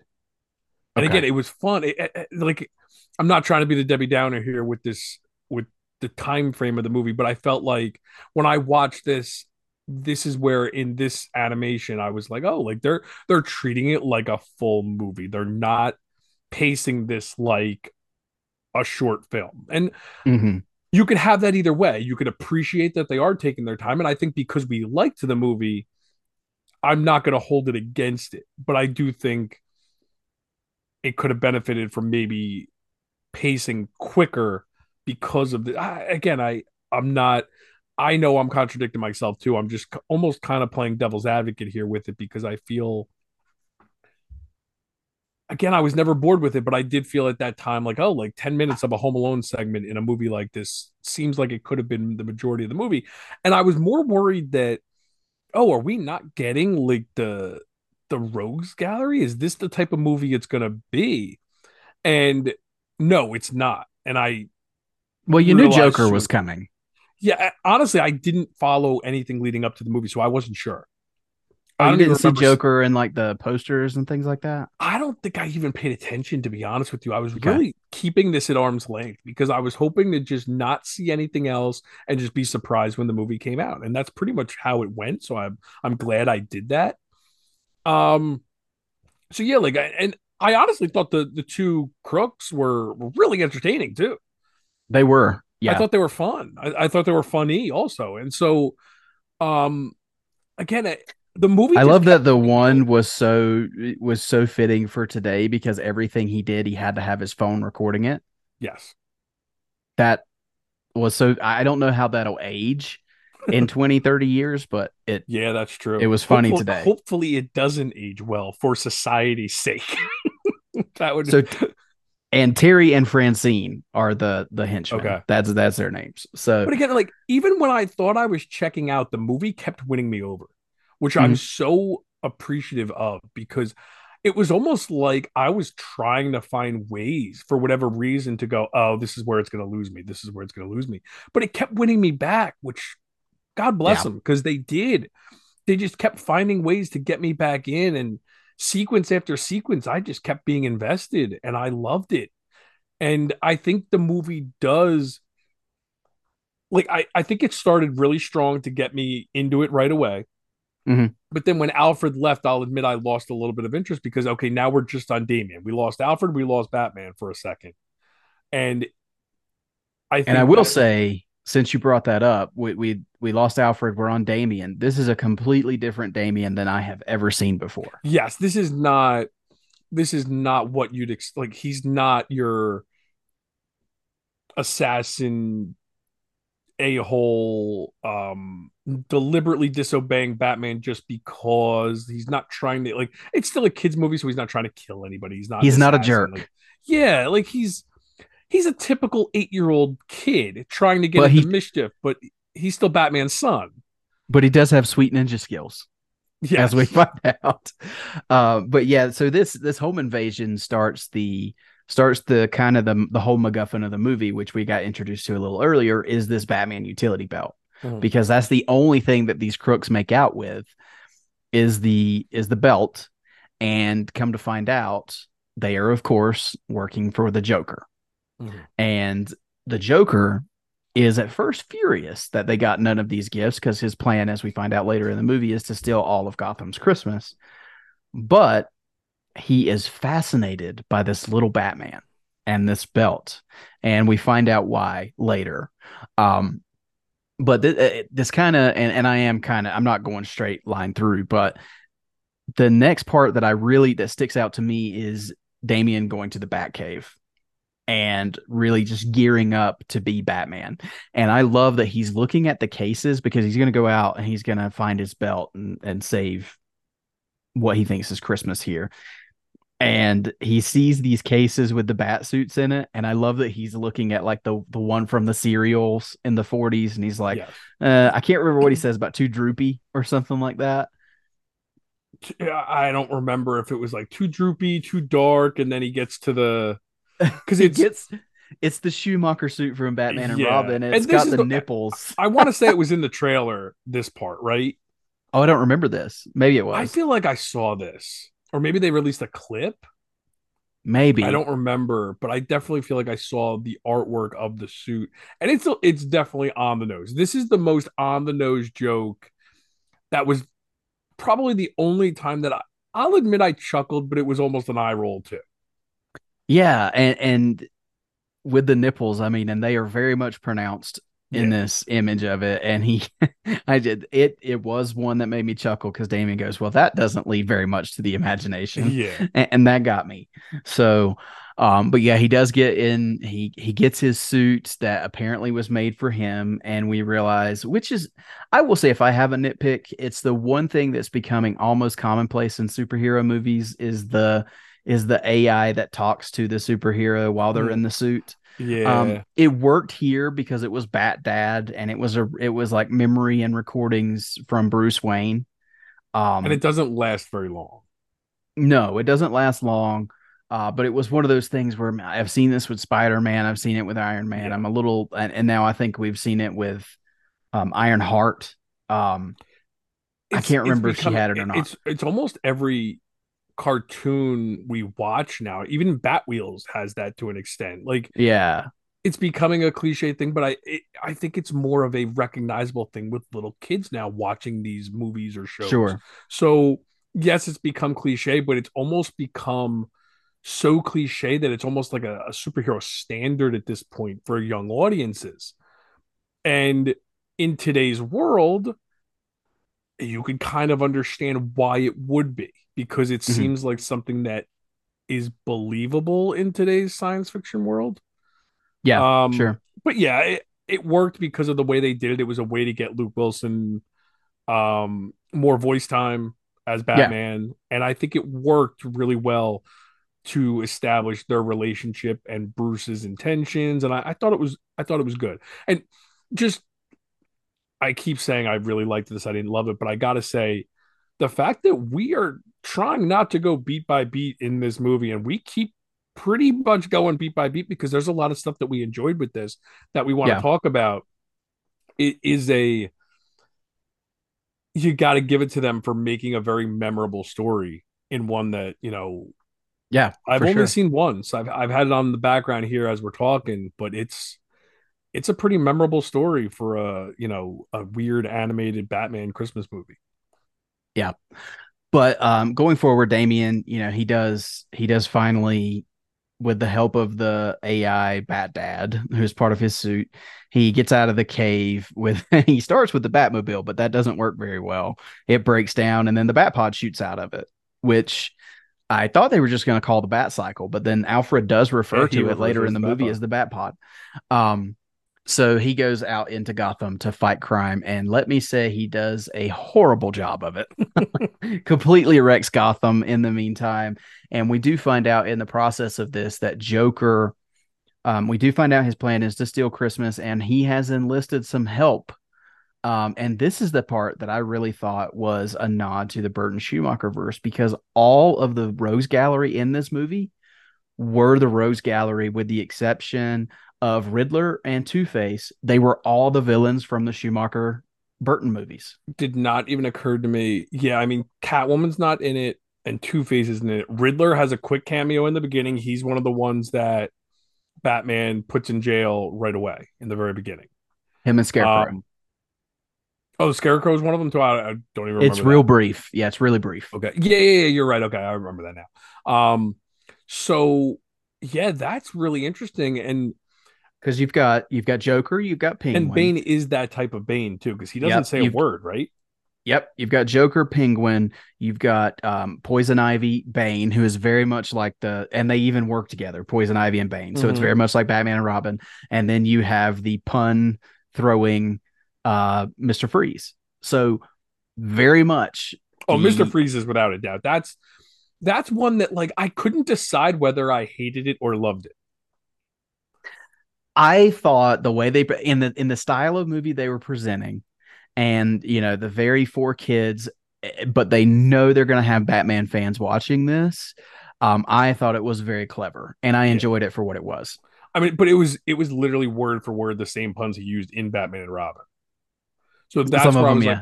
And Okay. again, it was fun. It- it- like, I'm not trying to be the Debbie Downer here with this, with the time frame of the movie, but I felt like when I watched this, this is where in this animation I was like, oh, like they're they're treating it like a full movie. They're not pacing this like a short film. And Mhm. You could have that either way. You could appreciate that they are taking their time. And I think because we liked the movie, I'm not going to hold it against it. But I do think it could have benefited from maybe pacing quicker because of the I, again I I'm not I know I'm contradicting myself too. I'm just almost kind of playing devil's advocate here with it because I feel again, I was never bored with it, but I did feel at that time like, oh, like 10 minutes of a Home Alone segment in a movie like this seems like it could have been the majority of the movie. And I was more worried that, oh, are we not getting like the the rogues gallery? Is this the type of movie it's gonna be? And no, it's not. And I Well, you knew Joker was coming. Yeah, honestly, I didn't follow anything leading up to the movie, so I wasn't sure. Oh, I didn't see Joker and like the posters and things like that. I don't think I even paid attention to be honest with you. I was okay. really keeping this at arm's length because I was hoping to just not see anything else and just be surprised when the movie came out. And that's pretty much how it went. So I'm I'm glad I did that. Um so yeah, like and I honestly thought the the two crooks were, were really entertaining too. They were. Yeah. I thought they were fun. I, I thought they were funny also. And so um again, the movie i love that the one was so was so fitting for today because everything he did he had to have his phone recording it. Yes. That was so i don't know how that'll age in 20 30 years but it yeah that's true. it was funny hopefully, today. hopefully it doesn't age well for society's sake. That would so and terry and francine are the the henchmen. Okay. That's that's their names. So but again like even when i thought i was checking out the movie kept winning me over which mm-hmm. I'm so appreciative of because it was almost like I was trying to find ways for whatever reason to go, oh, this is where it's going to lose me. This is where it's going to lose me. But it kept winning me back, which God bless yeah. them because they did. They just kept finding ways to get me back in and sequence after sequence. I just kept being invested and I loved it. And I think the movie does like I, I think it started really strong to get me into it right away. Mm-hmm. But then when Alfred left, I'll admit I lost a little bit of interest because okay, now we're just on Damian. We lost Alfred, we lost Batman for a second, and I and I will that, say, since you brought that up, we we we lost Alfred. We're on Damian. This is a completely different Damian than I have ever seen before. Yes, this is not. This is not what you'd ex- like. He's not your assassin a hole um deliberately disobeying Batman just because he's not trying to like it's still a kids movie so he's not trying to kill anybody. He's not he's not a jerk. like, yeah like he's he's a typical 8-year-old kid trying to get into he, mischief but he's still Batman's son. But he does have sweet ninja skills yes. as we find out. Uh, but yeah so this this home invasion starts the starts the kind of the the whole MacGuffin of the movie, which we got introduced to a little earlier, is this Batman utility belt mm-hmm. because that's the only thing that these crooks make out with is the is the belt, and come to find out, they are of course working for the Joker, mm-hmm. and the Joker is at first furious that they got none of these gifts because his plan, as we find out later in the movie, is to steal all of Gotham's Christmas. But he is fascinated by this little Batman and this belt, and we find out why later. Um, but th- uh, this kind of, and, and I am kind of, I'm not going straight line through, but the next part that I really that sticks out to me is Damian going to the Batcave and really just gearing up to be Batman. And I love that he's looking at the cases because he's going to go out and he's going to find his belt and, and save what he thinks is Christmas here and he sees these cases with the bat suits in it and i love that he's looking at like the the one from the serials in the 40s and he's like yes. uh, i can't remember what he says about too droopy or something like that. I don't remember if it was like too droopy too dark and then he gets to the because it gets it's the schumacher suit from batman and yeah. robin it's and got the, the nipples. I, I want to say it was in the trailer this part right? Oh i don't remember this. Maybe it was. i feel like i saw this or maybe they released a clip. Maybe I don't remember, but I definitely feel like I saw the artwork of the suit, and it's it's definitely on the nose. This is the most on the nose joke that was probably the only time that I, I'll admit I chuckled, but it was almost an eye roll too. Yeah, and and with the nipples, I mean, and they are very much pronounced in yeah. this image of it and he i did it it was one that made me chuckle because damian goes well that doesn't lead very much to the imagination yeah and, and, that got me so Um, but yeah, he does get in. He he gets his suit that apparently was made for him, and we realize, which is, I will say, if I have a nitpick, it's the one thing that's becoming almost commonplace in superhero movies is the is the AI that talks to the superhero while they're Mm. in the suit. Yeah. Um, it worked here because it was Bat Dad, and it was a it was like memory and recordings from Bruce Wayne. Um, and it doesn't last very long. no, it doesn't last long. Uh, but it was one of those things where I've seen this with Spider Man, I've seen it with Iron Man. Yeah. I'm a little, and, and now I think we've seen it with um, Iron Heart. Um, I can't remember if she had it or not. It's it's almost every cartoon we watch now. Even Batwheels has that to an extent. Like yeah, it's becoming a cliche thing, but I it, I think it's more of a recognizable thing with little kids now watching these movies or shows. sure. So yes, it's become cliche, but it's almost become so cliche that it's almost like a, a superhero standard at this point for young audiences. And in today's world, you could kind of understand why it would be because it Mhm. seems like something that is believable in today's science fiction world. Yeah, Um, sure. But yeah, it, it worked because of the way they did it. It was a way to get Luke Wilson um more voice time as Batman. And I think it worked really well to establish their relationship and Bruce's intentions. And I, I thought it was I thought it was good. And just I keep saying I really liked this. I didn't love it, but I gotta say the fact that we are trying not to go beat by beat in this movie and we keep pretty much going beat by beat because there's a lot of stuff that we enjoyed with this that we want Yeah. to talk about. It is a you got to give it to them for making a very memorable story in one that you know Yeah, I've only sure. seen once. I've I've had it on the background here as we're talking, but it's it's a pretty memorable story for a you know a weird animated Batman Christmas movie. But um going forward damian you know he does he does finally with the help of the ai bat dad who's part of his suit he gets out of the cave with he starts with the batmobile but that doesn't work very well. It breaks down and then the bat pod shoots out of it which i thought they were just going to call the bat cycle but then alfred does refer Yeah, to it later in the movie as the bat pod. Um so he goes out into Gotham to fight crime, and let me say he does a horrible job of it. Completely wrecks Gotham in the meantime, and we do find out in the process of this that Joker. Um, we do find out his plan is to steal Christmas, and he has enlisted some help. Um, and this is the part that I really thought was a nod to the Burton Schumacher verse because all of the Rogues Gallery in this movie were the Rogues Gallery, with the exception of Riddler and Two Face. They were all the villains from the Schumacher Burton movies. Did not even occur to me. Yeah, I mean Catwoman's not in it, and Two Face is in it. Riddler has a quick cameo in the beginning. He's one of the ones that Batman puts in jail right away in the very beginning. Him and Scarecrow. Um, oh, Scarecrow is one of them too. I, I don't even remember. it's that. real brief. Yeah, it's really brief. Okay. Yeah, yeah, yeah, you're right. Okay, I remember that now. Um, so yeah, that's really interesting. And Because you've got you've got Joker, you've got Penguin. and Bane is that type of Bane too, because he doesn't Yep, say a word, right? Yep, you've got Joker, Penguin, you've got um, Poison Ivy, Bane, who is very much like the, and they even work together, Poison Ivy and Bane. So it's Mhm. very much like Batman and Robin. And then you have the pun throwing uh, Mister Freeze. So very much. Oh, the- Mister Freeze is without a doubt. That's that's one that like I couldn't decide whether I hated it or loved it. I thought the way they in the in the style of movie they were presenting, and you know the very four kids, eh, but they know they're going to have Batman fans watching this. Um, I thought it was very clever, and I enjoyed it for what it was. I mean, but it was it was literally word for word the same puns he used in Batman and Robin. So that's Some where I them, was yeah.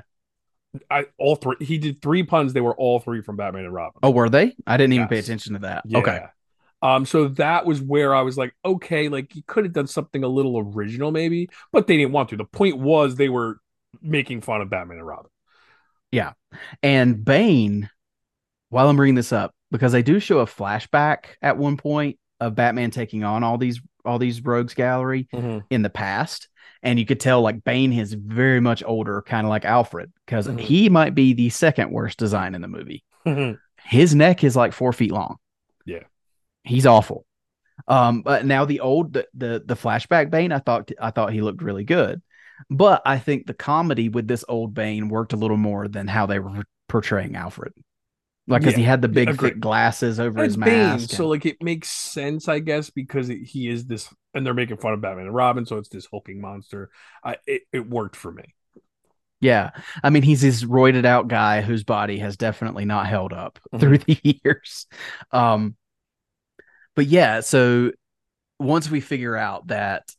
like, I all three. He did three puns. They were all three from Batman and Robin. oh, were they? I didn't even pay attention to that. Yeah. Okay, Um, so that was where I was like, okay, like you could have done something a little original, maybe, but they didn't want to. The point was they were making fun of Batman and Robin. Yeah. And Bane. While I'm bringing this up, because they do show a flashback at one point of Batman taking on all these all these rogues gallery, in the past. And you could tell like Bane is very much older, kind of like Alfred, because Mhm. he might be the second worst design in the movie. Mhm. His neck is like four feet long. Yeah. He's awful. Um, but now the old the, the the flashback Bane, I thought I thought he looked really good, but I think the comedy with this old Bane worked a little more than how they were portraying Alfred. Like, because Yeah, he had the big agreed. thick glasses over And his it's Bane, mask. so like it makes sense, I guess, because it, he is this, and they're making fun of Batman and Robin, so it's this hulking monster. I it, it worked for me. yeah, I mean, he's this roided out guy whose body has definitely not held up Mhm. through the years. Um, but yeah, so once we figure out that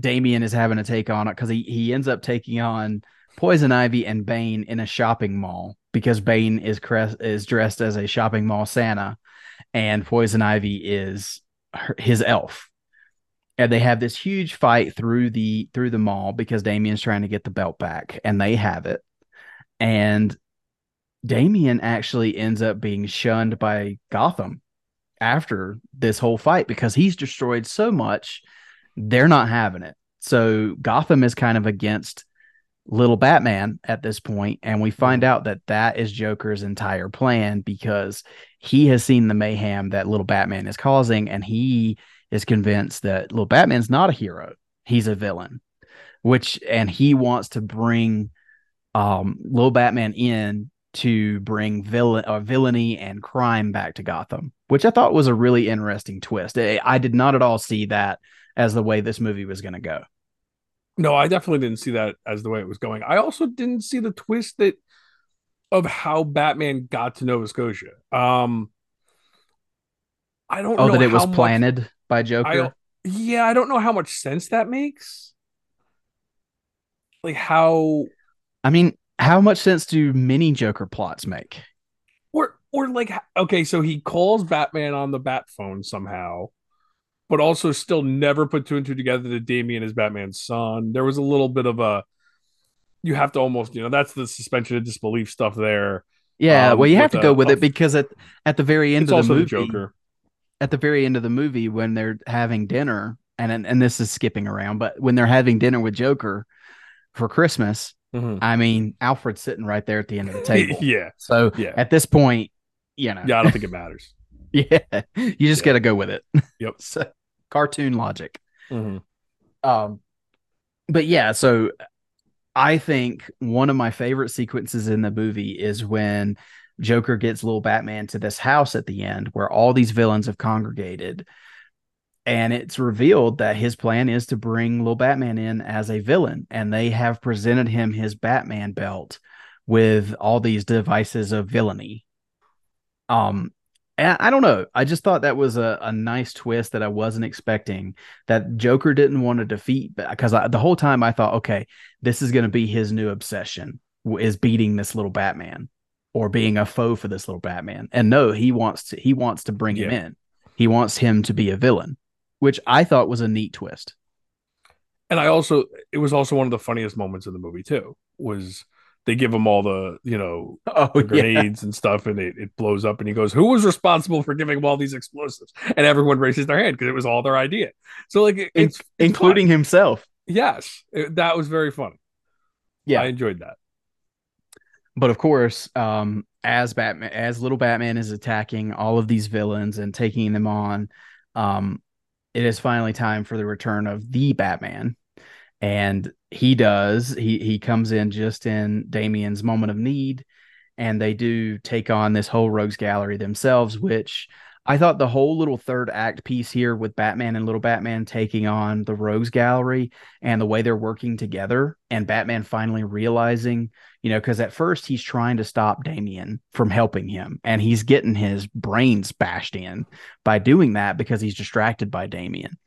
Damian is having to take on it because he, he ends up taking on Poison Ivy and Bane in a shopping mall because Bane is cre- is dressed as a shopping mall Santa and Poison Ivy is her, his elf. And they have this huge fight through the through the mall because Damian's trying to get the belt back and they have it. And Damian actually ends up being shunned by Gotham after this whole fight because he's destroyed so much they're not having it. So Gotham is kind of against little Batman at this point and we find out that that is Joker's entire plan because he has seen the mayhem that little Batman is causing and he is convinced that little Batman's not a hero. He's a villain. Which and he wants to bring um little Batman in to bring villain uh, villainy and crime back to Gotham, which I thought was a really interesting twist. I, I did not at all see that as the way this movie was going to go. No, I definitely didn't see that as the way it was going. I also didn't see the twist that of how Batman got to Nova Scotia. Um, I don't Oh, know that it was much- planted by I Joker. yeah, I don't know how much sense that makes. Like how I mean, how much sense do mini Joker plots make? or or like okay, so he calls Batman on the bat phone somehow, but also still never put two and two together that Damian is Batman's son. There was a little bit of a you have to almost, you know, that's the suspension of disbelief stuff there. Yeah, Um, well, you have to go with a- it because at at the very end of the movie, Joker. at the very end of the movie when they're having dinner, and and, and this is skipping around, but when they're having dinner with Joker for Christmas, Mhm. I mean, Alfred's sitting right there at the end of the table. yeah. So Yeah. at this point, you know, Yeah, I don't think it matters. yeah, you just Yeah. got to go with it. Yep. so, cartoon logic. Mhm. Um, but yeah, so I think one of my favorite sequences in the movie is when Joker gets little Batman to this house at the end where all these villains have congregated. And it's revealed that his plan is to bring little Batman in as a villain. And they have presented him his Batman belt with all these devices of villainy. Um, and I don't know. I just thought that was a, a nice twist that I wasn't expecting. That Joker didn't want to defeat because the whole time I thought, okay, this is going to be his new obsession is beating this little Batman or being a foe for this little Batman. And no, he wants to he wants to bring him in. He wants him to be a villain, which I thought was a neat twist. And I also it was also one of the funniest moments in the movie too. Was they give him all the, you know, Oh, the grenades and stuff and it, it blows up and he goes, Who was responsible for giving him all these explosives? And everyone raises their hand because it was all their idea. So like In- it's, it's including fun. himself. yes, it- that was very funny. Yeah. I enjoyed that. but of course, um, as Batman, as little Batman is attacking all of these villains and taking them on, um, it is finally time for the return of the Batman, and he does. He he comes in just in Damian's moment of need, and they do take on this whole Rogues Gallery themselves, which. I thought the whole little third act piece here with Batman and little Batman taking on the Rogues Gallery and the way they're working together, and Batman finally realizing you know, because at first he's trying to stop Damian from helping him, and he's getting his brains bashed in by doing that because he's distracted by Damian.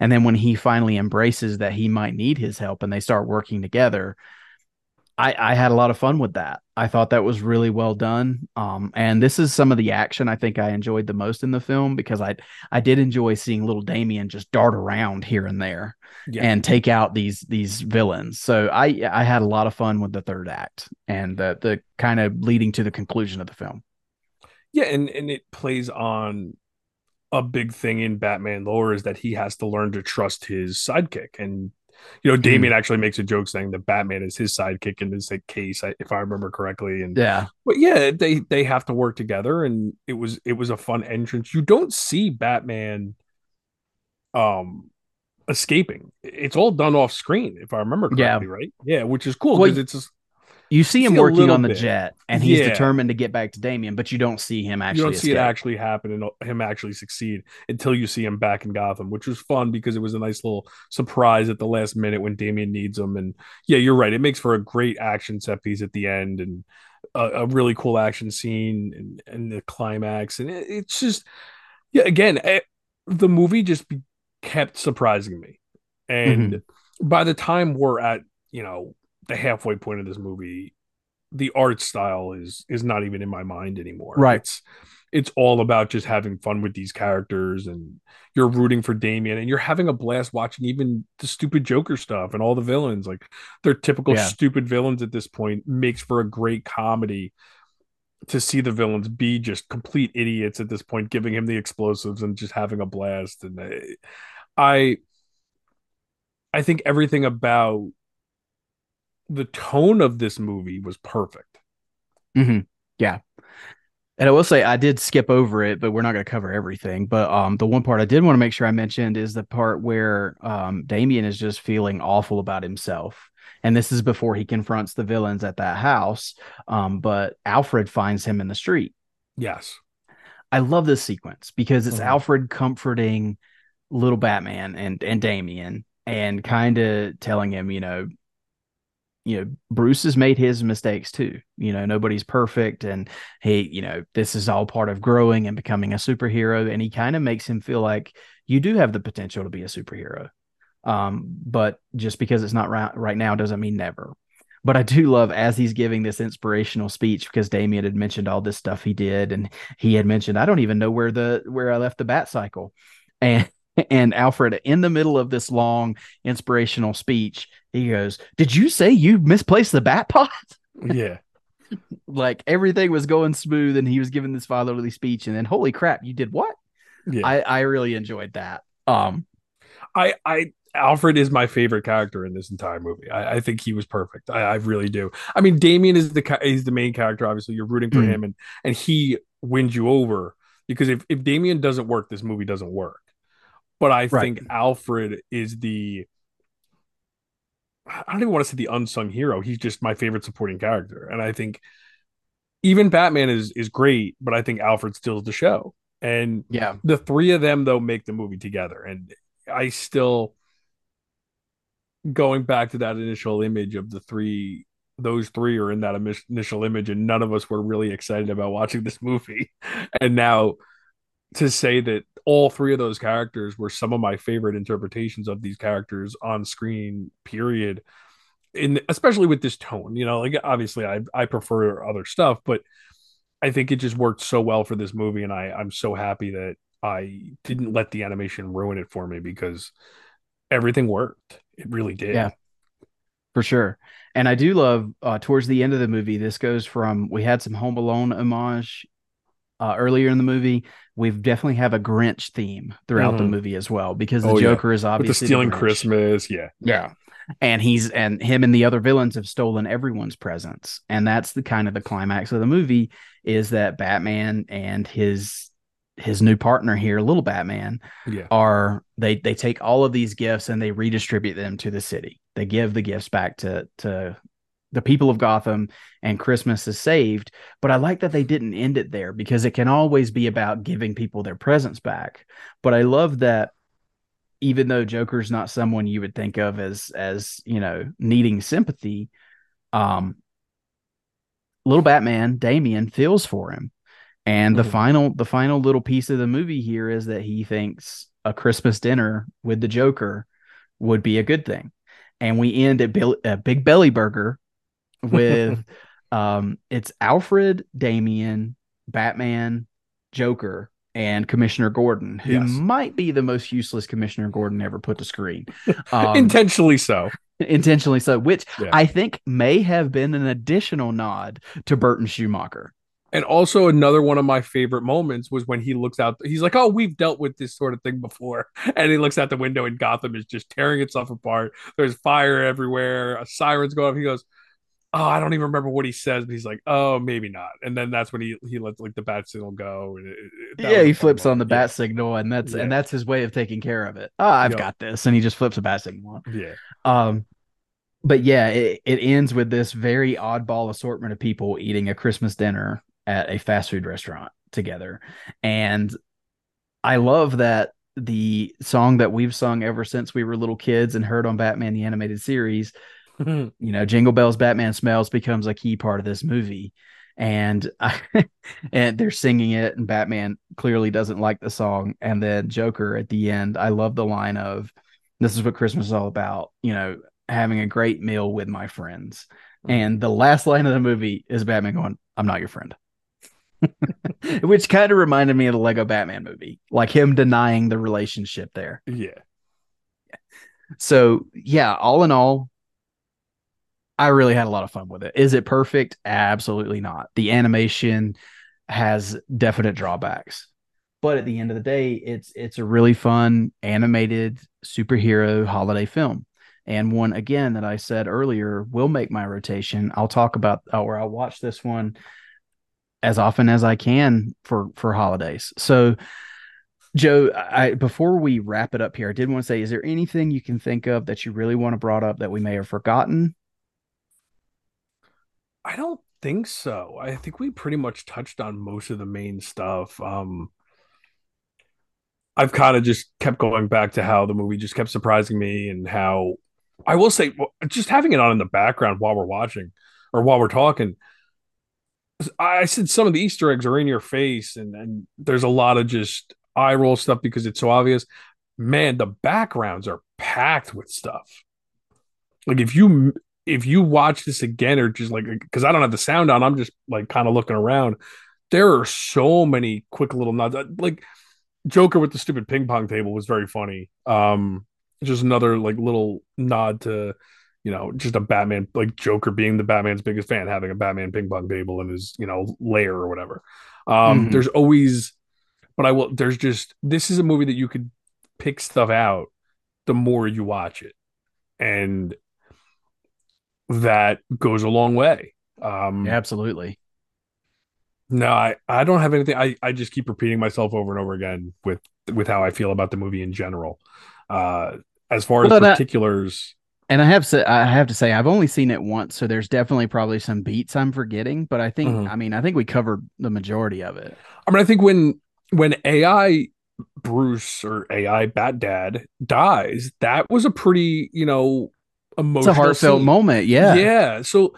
And then when he finally embraces that he might need his help and they start working together, I, I had a lot of fun with that. I thought that was really well done. Um, and this is some of the action I think I enjoyed the most in the film because I I did enjoy seeing little Damian just dart around here and there Yeah. and take out these these villains. So I I had a lot of fun with the third act and the the kind of leading to the conclusion of the film. Yeah, and and it plays on a big thing in Batman lore is that he has to learn to trust his sidekick, and you know, Damian mm. actually makes a joke saying that Batman is his sidekick in this case, if I remember correctly. And yeah, but yeah, they they have to work together, and it was it was a fun entrance. You don't see Batman, um, escaping. It's all done off screen, if I remember correctly, yeah. right? Yeah, which is cool because well, it's just you see him see working on the bit. jet, and he's yeah. determined to get back to Damian, but you don't see him actually. You don't see it actually happen and him actually succeed until you see him back in Gotham, which was fun because it was a nice little surprise at the last minute when Damian needs him. And yeah, you're right; it makes for a great action set piece at the end and a, a really cool action scene and, and the climax. And it, it's just, yeah, again, it, eh, the movie just be, kept surprising me. And mm-hmm. by the time we're at, you know, the halfway point of this movie, the art style is is not even in my mind anymore. Right. It's it's all about just having fun with these characters and you're rooting for Damian and you're having a blast watching even the stupid Joker stuff and all the villains. Like they're typical yeah. stupid villains at this point makes for a great comedy to see the villains be just complete idiots at this point, giving him the explosives and just having a blast. And uh, I, I think everything about the tone of this movie was perfect. Mm-hmm. Yeah. And I will say I did skip over it, but we're not going to cover everything. But um, the one part I did want to make sure I mentioned is the part where um, Damian is just feeling awful about himself. And this is before he confronts the villains at that house. Um, but Alfred finds him in the street. Yes. I love this sequence because it's mm-hmm. Alfred comforting little Batman and, and Damian and kind of telling him, you know, you know Bruce has made his mistakes too. You know, nobody's perfect and he, you know, this is all part of growing and becoming a superhero and he kind of makes him feel like you do have the potential to be a superhero. Um, but just because it's not right right now doesn't mean never. But I do love as he's giving this inspirational speech because Damian had mentioned all this stuff he did and he had mentioned I don't even know where the where I left the bat cycle. And and Alfred, in the middle of this long inspirational speech, he goes, Did you say you misplaced the bat pod? Yeah. like everything was going smooth and he was giving this fatherly speech. And then, holy crap, you did what? Yeah. I, I really enjoyed that. Um, I, I, Alfred is my favorite character in this entire movie. I, I think he was perfect. I, I, really do. I mean, Damian is the he's the main character. Obviously, you're rooting for mm. him, and and he wins you over because if if Damian doesn't work, this movie doesn't work but I right. think Alfred is the I don't even want to say the unsung hero. He's just my favorite supporting character, and I think even Batman is is great, but I think Alfred steals the show. And yeah, the three of them though make the movie together, and I still going back to that initial image of the three those three are in that initial image and none of us were really excited about watching this movie and now to say that all three of those characters were some of my favorite interpretations of these characters on screen period. In especially with this tone you know like obviously i i prefer other stuff but i think it just worked so well for this movie and i i'm so happy that i didn't let the animation ruin it for me because everything worked. It really did. Yeah. For sure. And i do love uh towards the end of the movie this goes from we had some home alone homage uh, earlier in the movie, we've definitely have a Grinch theme throughout mm-hmm. the movie as well because the oh, Joker yeah. is obviously With the stealing the Christmas, yeah, yeah, and he's and him and the other villains have stolen everyone's presents, and that's the kind of the climax of the movie is that Batman and his his new partner here, little Batman, yeah. are they they take all of these gifts and they redistribute them to the city. They give the gifts back to to the people of Gotham and Christmas is saved. But I like that they didn't end it there because it can always be about giving people their presents back. But I love that even though Joker's not someone you would think of as as, you know, needing sympathy, um little Batman, Damian feels for him. And the mm-hmm. final the final little piece of the movie here is that he thinks a Christmas dinner with the Joker would be a good thing. And we end at Bill, a Big Belly Burger with um it's Alfred, Damian, Batman, Joker, and Commissioner Gordon, who yes. might be the most useless Commissioner Gordon ever put to screen. Um, intentionally so. Intentionally so, which yeah. I think may have been an additional nod to Burton Schumacher. And also another one of my favorite moments was when he looks out. He's like, "Oh, we've dealt with this sort of thing before," and he looks out the window and Gotham is just tearing itself apart. There's fire everywhere. A siren's going off. He goes, "Oh, I don't even remember what he says," but he's like, "Oh, maybe not." And then that's when he he lets like the bat signal go. It, it, yeah, he flips on the yeah. bat signal, and that's yeah. and that's his way of taking care of it. Oh, I've yep. got this, and he just flips a bat signal. Yeah. Um, but yeah, it, it ends with this very oddball assortment of people eating a Christmas dinner at a fast food restaurant together. And I love that the song that we've sung ever since we were little kids and heard on Batman the animated series, you know, Jingle Bells Batman Smells becomes a key part of this movie. And I, and they're singing it and Batman clearly doesn't like the song and then Joker at the end, I love the line of this is what Christmas is all about, you know, having a great meal with my friends. And the last line of the movie is Batman going, I'm not your friend. Which kind of reminded me of the Lego Batman movie, like him denying the relationship there. Yeah. So, yeah, all in all, I really had a lot of fun with it. Is it perfect? Absolutely not. The animation has definite drawbacks. But at the end of the day, it's it's a really fun animated superhero holiday film and one again that I said earlier will make my rotation. I'll talk about uh, or I'll watch this one as often as I can for for holidays. So Joe, I before we wrap it up here, I did want to say, is there anything you can think of that you really want to brought up that we may have forgotten? I don't think so. I think we pretty much touched on most of the main stuff. Um I've kind of just kept going back to how the movie just kept surprising me and how I will say, just having it on in the background while we're watching or while we're talking, I said some of the Easter eggs are in your face, and and there's a lot of just eye roll stuff because it's so obvious. Man, the backgrounds are packed with stuff. Like if you if you watch this again, or just like because I don't have the sound on, I'm just like kind of looking around. There are so many quick little nods. Like Joker with the stupid ping pong table was very funny. Um, just another like little nod to you know just a batman like joker being the batman's biggest fan having a batman ping pong table in his you know lair or whatever um mm-hmm. there's always but i will there's just this is a movie that you could pick stuff out the more you watch it and that goes a long way um absolutely no i i don't have anything i i just keep repeating myself over and over again with with how i feel about the movie in general uh as far well, as particulars. and I have to, I have to say I've only seen it once, so there's definitely probably some beats I'm forgetting. But I think mm-hmm. I mean I think we covered the majority of it. I mean I think when when AI Bruce or AI Bat Dad dies, that was a pretty you know emotional, it's a heartfelt scene. moment. Yeah, yeah. So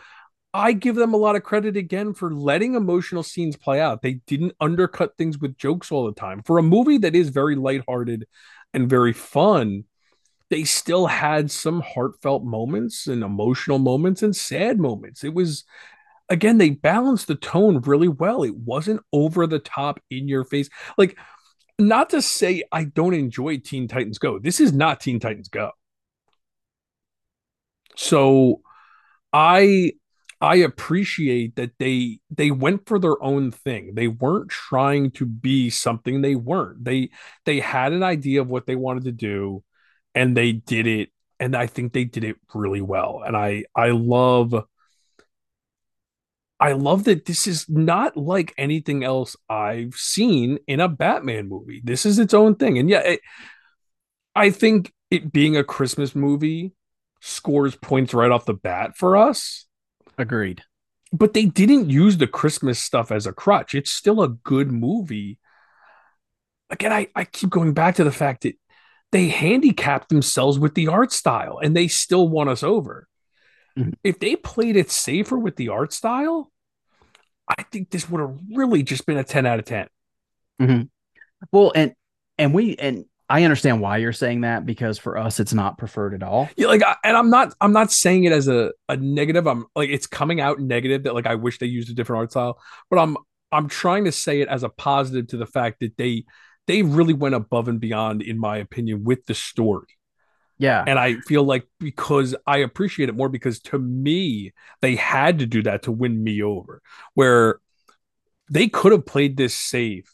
I give them a lot of credit again for letting emotional scenes play out. They didn't undercut things with jokes all the time. For a movie that is very lighthearted and very fun, they still had some heartfelt moments and emotional moments and sad moments. It was again, they balanced the tone really well. It wasn't over the top in your face. Like, not to say I don't enjoy Teen Titans Go. This is not Teen Titans Go. So I I appreciate that they they went for their own thing. They weren't trying to be something they weren't. They they had an idea of what they wanted to do and they did it and I think they did it really well. And I I love I love that this is not like anything else I've seen in a Batman movie. This is its own thing. And yeah, it, I think it being a Christmas movie scores points right off the bat for us. Agreed. But they didn't use the Christmas stuff as a crutch. It's still a good movie. Again, I, I keep going back to the fact that they handicap themselves with the art style and they still won us over. Mm-hmm. If they played it safer with the art style, I think this would have really just been a 10 out of 10. Mm-hmm. Well, and and we and I understand why you're saying that because for us it's not preferred at all. Yeah, like and I'm not I'm not saying it as a, a negative. I'm like it's coming out negative that like I wish they used a different art style, but I'm I'm trying to say it as a positive to the fact that they they really went above and beyond, in my opinion, with the story. Yeah. And I feel like because I appreciate it more because to me, they had to do that to win me over. Where they could have played this safe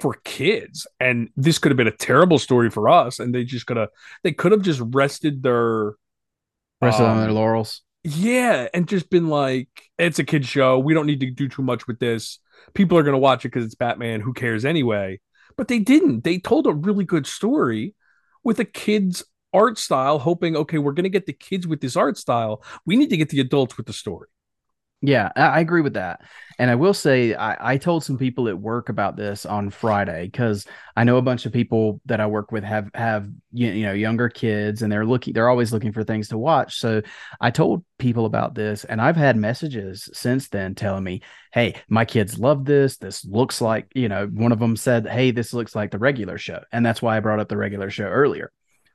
for kids. And this could have been a terrible story for us and they just could have they could have just rested their Rested on um, their laurels. yeah and just been like it's a kid show. We don't need to do too much with this. People are going to watch it because it's batman. Who cares anyway? But they didn't. They told a really good story with a kid's art style hoping okay we're going to get the kids with this art style. We need to get the adults with the story Yeah, I agree with that. And I will say, I, I told some people at work about this on Friday because I know a bunch of people that I work with have have you you know younger kids and they're looking they're always looking for things to watch. So I told people about this, and I've had messages since then telling me, "Hey, my kids love this. This looks like you know." One of them said, "Hey, this looks like the regular show," and that's why I brought up the regular show earlier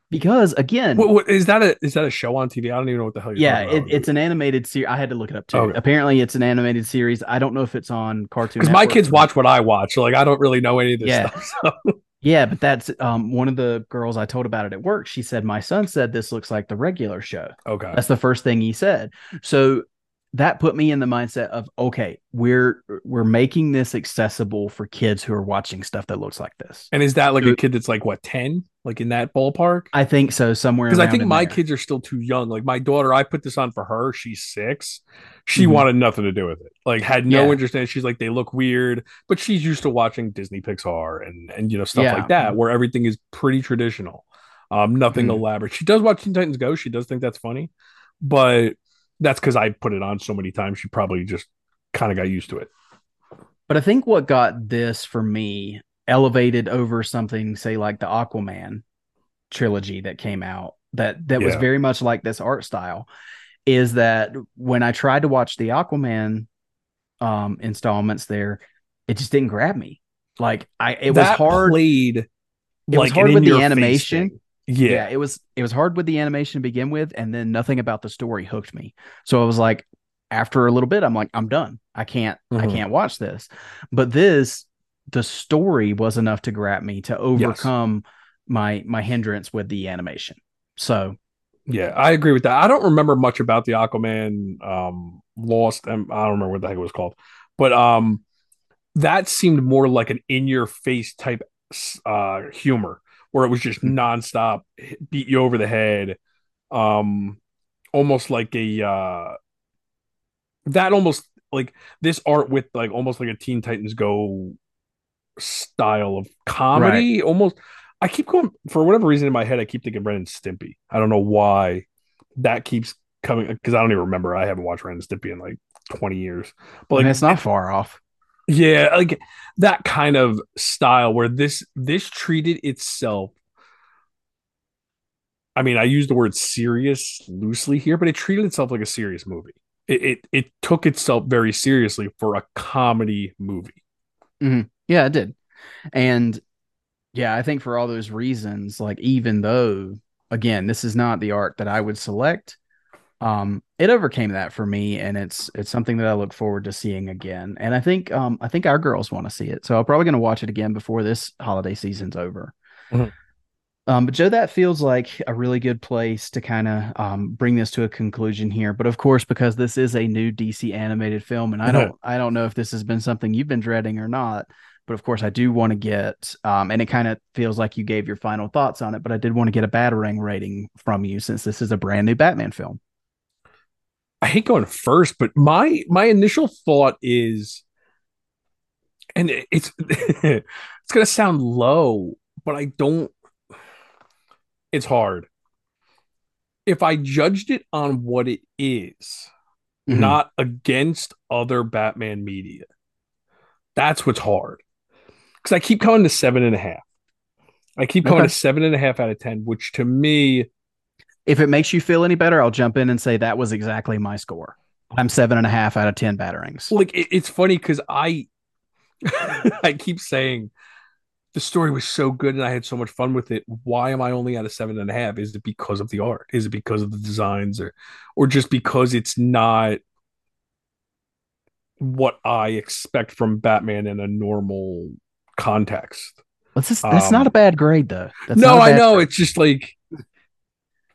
because again, what, what is that a is that a show on tv i don't even know what the hell you're yeah, it, it's an animated series. I had to look it up too. Okay. Apparently, it's an animated series. I don't know if it's on Cartoon. because my kids watch what I watch. So like I don't really know any of this Yeah. stuff. So. Yeah, but that's um one of the girls I told about it at work. She said my son said this looks like the regular show. Okay. That's the first thing he said. So that put me in the mindset of okay, we're we're making this accessible for kids who are watching stuff that looks like this. And is that like a kid that's like what ten, like in that ballpark? I think so somewhere Because I think in my there. kids are still too young. Like my daughter, I put this on for her. She's six. She Mhm. wanted nothing to do with it. Like had no Yeah. interest in it. She's like they look weird, but she's used to watching Disney, Pixar, and and you know stuff Yeah. like that, where everything is pretty traditional. Um, nothing Mhm. elaborate. She does watch Teen Titans Go. She does think that's funny, but that's because I put it on so many times. She probably just kind of got used to it. But I think what got this for me elevated over something, say like the Aquaman trilogy that came out that that was very much like this art style, is that when I tried to watch the Aquaman um installments there, it just didn't grab me. Like I it was hard. Played It was like hard with the animation. thing. Yeah. yeah, it was it was hard with the animation to begin with, and then nothing about the story hooked me. So I was like, after a little bit, I'm like, I'm done. I can't I Mhm. can't watch this. But this, the story was enough to grab me to overcome my my hindrance with the animation. So Yeah, I agree with that. I don't remember much about the Aquaman um Lost and I don't remember what the heck it was called. But um that seemed more like an in your face type uh humor where it was just nonstop beat you over the head. Um almost like a uh that almost like this art with like almost like a Teen Titans Go style of comedy. Almost I keep going for whatever reason in my head, I keep thinking Ren and Stimpy. I don't know why that keeps coming because I don't even remember. I haven't watched Ren and Stimpy in like 20 years. But like it's not far off. Yeah, like that kind of style where this this treated itself. I mean, I use the word serious loosely here, but it treated itself like a serious movie. It it, it took itself very seriously for a comedy movie. Mm-hmm. Yeah, it did. And yeah, I think for all those reasons, like even though again, this is not the art that I would select, um, it overcame that for me, and it's it's something that I look forward to seeing again. And I think um I think our girls want to see it. So I'm probably gonna watch it again before this holiday season's over. Mhm. Um, but Joe, that feels like a really good place to kind of um, bring this to a conclusion here. But of course, because this is a new DC animated film, and I Mhm. don't, I don't know if this has been something you've been dreading or not. But of course, I do want to get, um, and it kind of feels like you gave your final thoughts on it. But I did want to get a batarang rating from you since this is a brand new Batman film. I hate going first, but my my initial thought is, and it- it's it's gonna sound low, but I don't. It's hard. If I judged it on what it is, Mhm. not against other Batman media, that's what's hard. Because I keep coming to seven and a half. I keep going Okay. to seven and a half out of ten, which to me, If it makes you feel any better, I'll jump in and say that was exactly my score. I'm seven and a half out of ten batarangs. like it, it's funny because I I keep saying the story was so good and I had so much fun with it. Why am I only at a seven and a half? Is it because of the art? Is it because of the designs or or just because it's not what I expect from Batman in a normal context? That's just, that's um, not a bad grade though. That's no, I know. grade. It's just like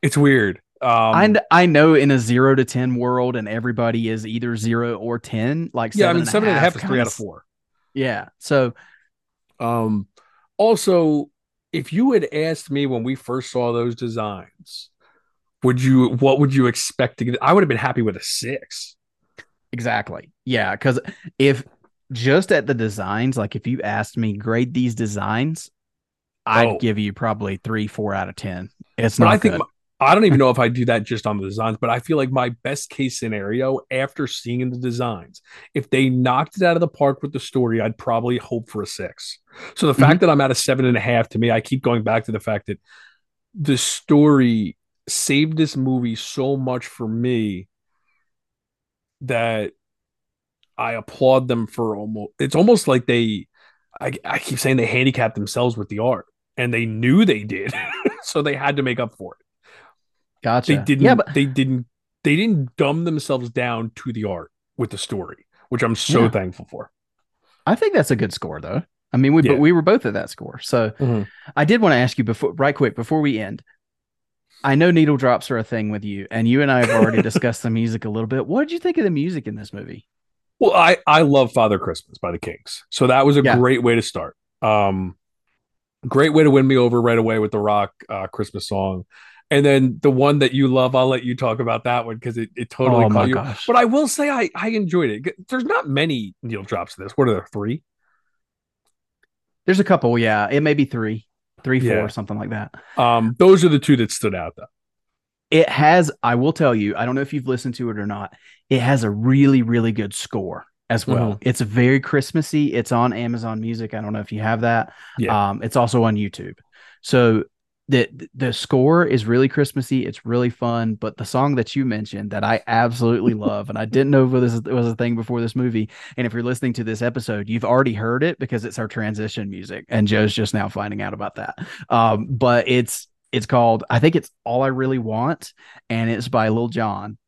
it's weird. Um, I I know in a zero to ten world, and everybody is either zero or ten. Like yeah, I mean seven and a half is three out of four. Yeah. So Um, also, if you had asked me when we first saw those designs, would you what would you expect to get? I would have been happy with a six. exactly. Yeah. Because if just at the designs, like if you asked me grade these designs, I'd Oh. give you probably three, four out of ten. It's But not I think good. my- I don't even know if I do that just on the designs, but I feel like my best case scenario after seeing the designs, if they knocked it out of the park with the story, I'd probably hope for a six. So the fact mm-hmm. that I'm at a seven and a half to me, I keep going back to the fact that the story saved this movie so much for me that I applaud them for almost it's almost like they I, I keep saying they handicapped themselves with the art and they knew they did. so they had to make up for it. Gotcha. They didn't Yeah, but they didn't they didn't dumb themselves down to the art with the story, which I'm so Yeah. thankful for. I think that's a good score, though. I mean, we Yeah. but we were both at that score. So Mhm. I did want to ask you before, right quick, before we end. I know needle drops are a thing with you, and you and I have already discussed the music a little bit. What did you think of the music in this movie? Well, I I love Father Christmas by the Kinks, So that was a Yeah. great way to start. Um great way to win me over right away with the rock uh Christmas song. And then the one that you love, I'll let you talk about that one because it, it totally oh caught my you. gosh! But I will say I I enjoyed it. There's not many needle drops in this. What are there? Three? There's a couple, yeah. It may be three, three, four, Yeah. something like that. Um, those are the two that stood out though. It has, I will tell you, I don't know if you've listened to it or not. It has a really, really good score as well. It's very Christmassy. It's on Amazon Music. I don't know if you have that. Yeah. Um, it's also on YouTube. So the the score is really Christmassy. It's really fun. But the song that you mentioned that I absolutely love, and I didn't know this was a thing before this movie. And if you're listening to this episode, you've already heard it because it's our transition music, and Joe's just now finding out about that. Um, but it's it's called I think it's All I Really Want, and it's by Lil Jon.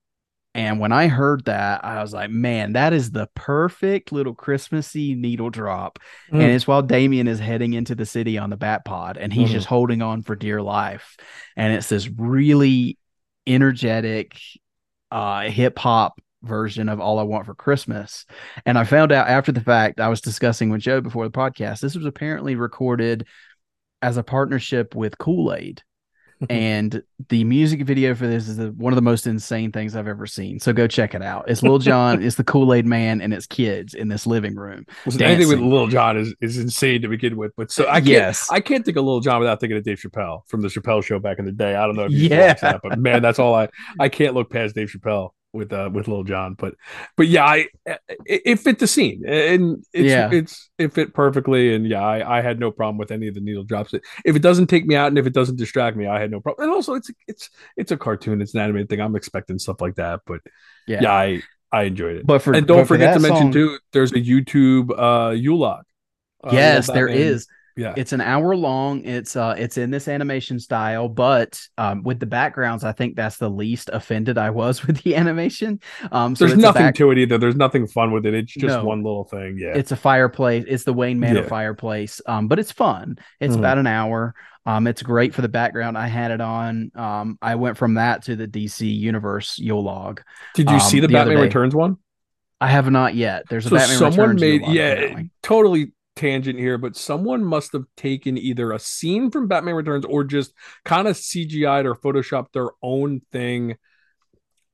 And when I heard that, I was like, man, that is the perfect little Christmassy needle drop. Mm. And it's while Damian is heading into the city on the Bat Pod and he's Mhm. just holding on for dear life. And it's this really energetic uh hip hop version of All I Want for Christmas. And I found out after the fact, I was discussing with Joe before the podcast, this was apparently recorded as a partnership with Kool-Aid. And the music video for this is the, one of the most insane things I've ever seen. So go check it out. It's Lil Jon, it's the Kool Aid Man, and it's kids in this living room. Listen, anything with. Lil Jon is, is insane to begin with. But so I can't yes, I can't think of Lil Jon without thinking of Dave Chappelle from the Chappelle show back in the day. I don't know if you Yeah. that, but man, that's all I I can't look past Dave Chappelle with uh with Lil Jon. But but yeah, I it, it fit the scene and it's Yeah. it's it fit perfectly. And yeah, I, I had no problem with any of the needle drops. If it doesn't take me out and if it doesn't distract me, I had no problem. And also it's it's it's a cartoon, it's an animated thing. I'm expecting stuff like that. But yeah. yeah, I I enjoyed it. But for and don't but for forget to mention song- too, there's a YouTube uh Yule log. Uh, yes, there is. there Batman. is. Yeah. It's an hour long. It's uh it's in this animation style, but um with the backgrounds, I think that's the least offended I was with the animation. Um so There's nothing back- to it either. There's nothing fun with it. It's just No. one little thing. Yeah. it's a fireplace. It's the Wayne Manor Yeah. fireplace. Um, but it's fun. It's Mhm. about an hour. Um, it's great for the background. I had it on. Um, I went from that to the DC Universe Yule log. Did you um, see the, the Batman. Returns one? I have not yet. There's a So Batman someone Returns made yeah, totally tangent here, but someone must have taken either a scene from Batman Returns or just kind of CGI'd or photoshopped their own thing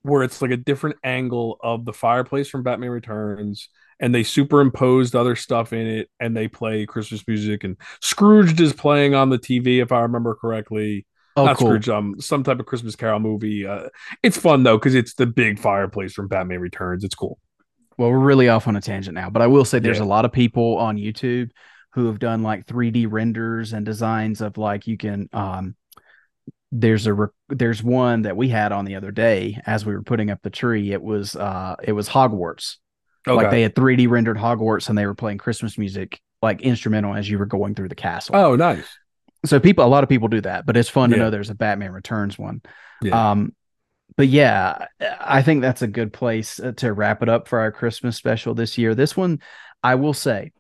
where it's like a different angle of the fireplace from Batman Returns and they superimposed other stuff in it and they play Christmas music and Scrooged is playing on the TV if I remember correctly. Oh, not cool. Scrooge, um, some type of Christmas Carol movie. Uh, it's fun though because it's the big fireplace from Batman Returns. It's cool. Well, we're really off on a tangent now, but I will say there's Yeah. a lot of people on YouTube who have done like 3D renders and designs of like you can um there's a re- there's one that we had on the other day as we were putting up the tree. It was uh it was Hogwarts. Okay. Like they had 3D rendered Hogwarts and they were playing Christmas music like instrumental as you were going through the castle. oh, nice. So people a lot of people do that, but it's fun to know there's a Batman Returns one. Yeah. Um but yeah, I think that's a good place uh, to wrap it up for our Christmas special this year. This one, I will say,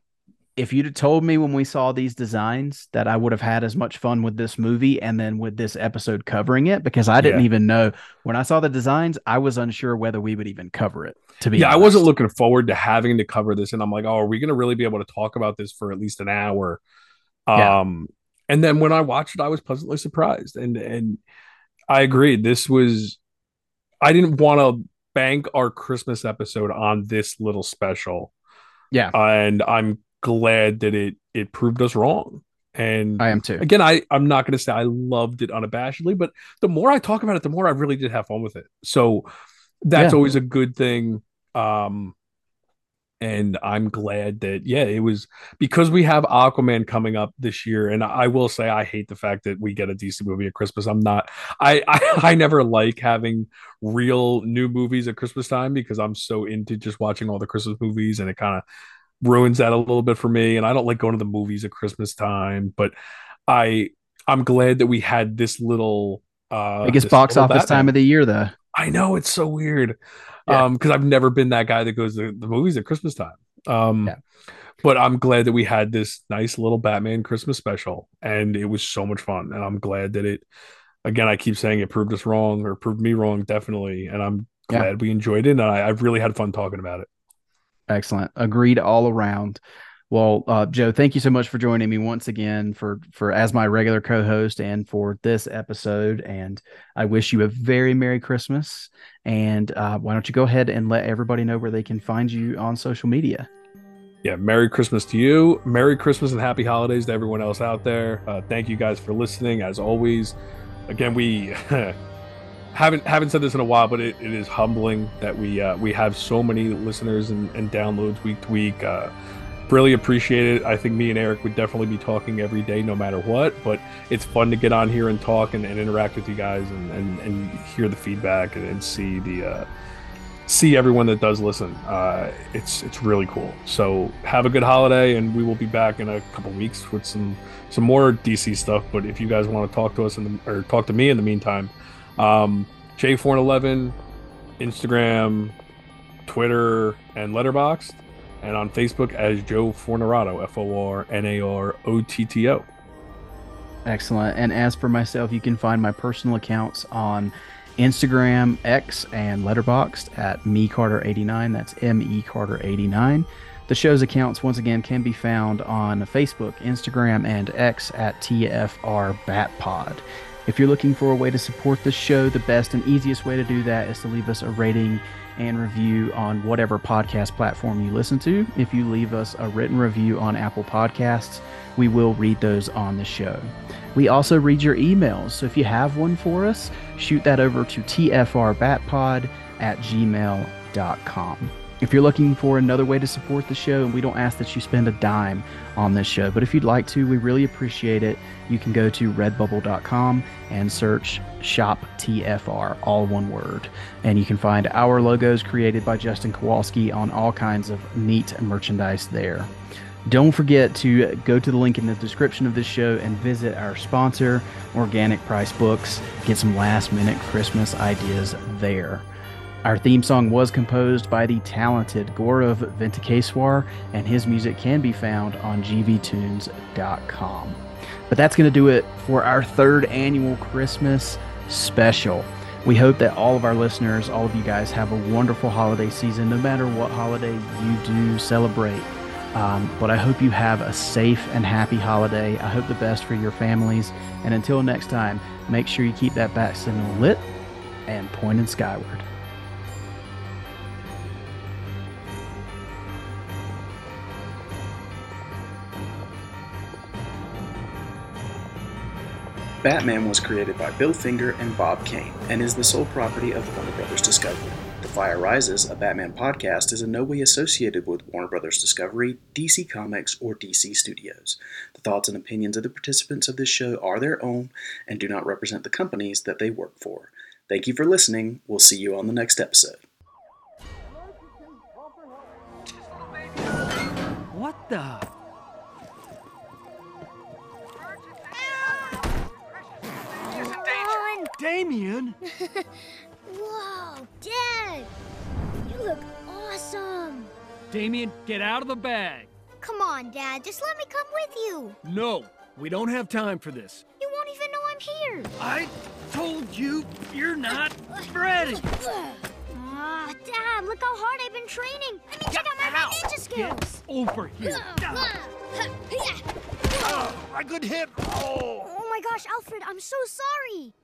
if you'd have told me when we saw these designs that I would have had as much fun with this movie and then with this episode covering it, because I didn't Yeah. even know when I saw the designs, I was unsure whether we would even cover it. To be yeah, I wasn't looking forward to having to cover this, and I'm like, oh, are we going to really be able to talk about this for at least an hour? Yeah. Um, and then when I watched it, I was pleasantly surprised, and and I agreed. This was, I didn't want to bank our Christmas episode on this little special, Yeah, and I'm glad that it it proved us wrong. And I am too. again, I I'm not going to say I loved it unabashedly, but the more I talk about it, the more I really did have fun with it. So that's Yeah. always a good thing. Um, and I'm glad that yeah, it was because we have Aquaman coming up this year, and I will say I hate the fact that we get a DC movie at Christmas. I'm not, I I, I never like having real new movies at Christmas time because I'm so into just watching all the Christmas movies, and it kind of ruins that a little bit for me. And I don't like going to the movies at Christmas time, but I I'm glad that we had this little uh Biggest this box office Batman. time of the year, though. I know it's so weird. Yeah. Um, because I've never been that guy that goes to the movies at Christmas time. Um, Yeah. but I'm glad that we had this nice little Batman Christmas special, and it was so much fun. And I'm glad that it, again, I keep saying it proved us wrong or proved me wrong, definitely. And I'm Yeah. glad we enjoyed it, and I, I've really had fun talking about it. Excellent. Agreed all around. Well, uh, Joe, thank you so much for joining me once again for for as my regular co-host and for this episode. And I wish you a very Merry Christmas. And uh, why don't you go ahead and let everybody know where they can find you on social media? yeah, Merry Christmas to you. Merry Christmas and Happy Holidays to everyone else out there. Uh, thank you guys for listening. As always, again, we haven't haven't said this in a while, but it, it is humbling that we uh, we have so many listeners and, and downloads week to week. Really appreciate it. I think me and Eric would definitely be talking every day, no matter what. But it's fun to get on here and talk and, and interact with you guys and, and, and hear the feedback and, and see the uh, see everyone that does listen. Uh, it's it's really cool. So have a good holiday, and we will be back in a couple weeks with some some more DC stuff. But if you guys want to talk to us in the, or talk to me in the meantime, um, J411, Instagram, Twitter, and Letterboxd, and on Facebook as Joe Fornarotto, F O R N A R O T T O. Excellent. And as for myself, you can find my personal accounts on Instagram, X, and Letterboxd at mecarter89. That's M E Carter89. The show's accounts, once again, can be found on Facebook, Instagram, and X at TFR Batpod. If you're looking for a way to support the show, the best and easiest way to do that is to leave us a rating and review on whatever podcast platform you listen to. If you leave us a written review on Apple Podcasts, we will read those on the show. We also read your emails, so if you have one for us, shoot that over to tfrbatpod at gmail.com. If you're looking for another way to support the show, and we don't ask that you spend a dime on this show, but if you'd like to, we really appreciate it. You can go to redbubble.com and search Shop TFR, all one word. And you can find our logos created by Justin Kowalski on all kinds of neat merchandise there. Don't forget to go to the link in the description of this show and visit our sponsor, Organic Priced Books. Get some last minute Christmas ideas there. Our theme song was composed by the talented Gaurav Venkateswar, and his music can be found on gvtunes.com. But that's going to do it for our third annual Christmas special. We hope that all of our listeners, all of you guys, have a wonderful holiday season, no matter what holiday you do celebrate. Um, but I hope you have a safe and happy holiday. I hope the best for your families. And until next time, make sure you keep that bat signal lit and pointed skyward. Batman was created by Bill Finger and Bob Kane and is the sole property of Warner Brothers Discovery. The Fire Rises, a Batman podcast, is in no way associated with Warner Brothers Discovery, DC Comics, or DC Studios. The thoughts and opinions of the participants of this show are their own and do not represent the companies that they work for. Thank you for listening. We'll see you on the next episode. What the? On. Damian? Whoa, Dad! You look awesome! Damian, get out of the bag. Come on, Dad. Just let me come with you. No, we don't have time for this. You won't even know I'm here. I told you you're not ready. Ah, Dad, look how hard I've been training. Let me check out my Ow. ninja skills. Get Over here. Ah, oh, my ah, ah, good hip. Oh. Oh my gosh, Alfred, I'm so sorry.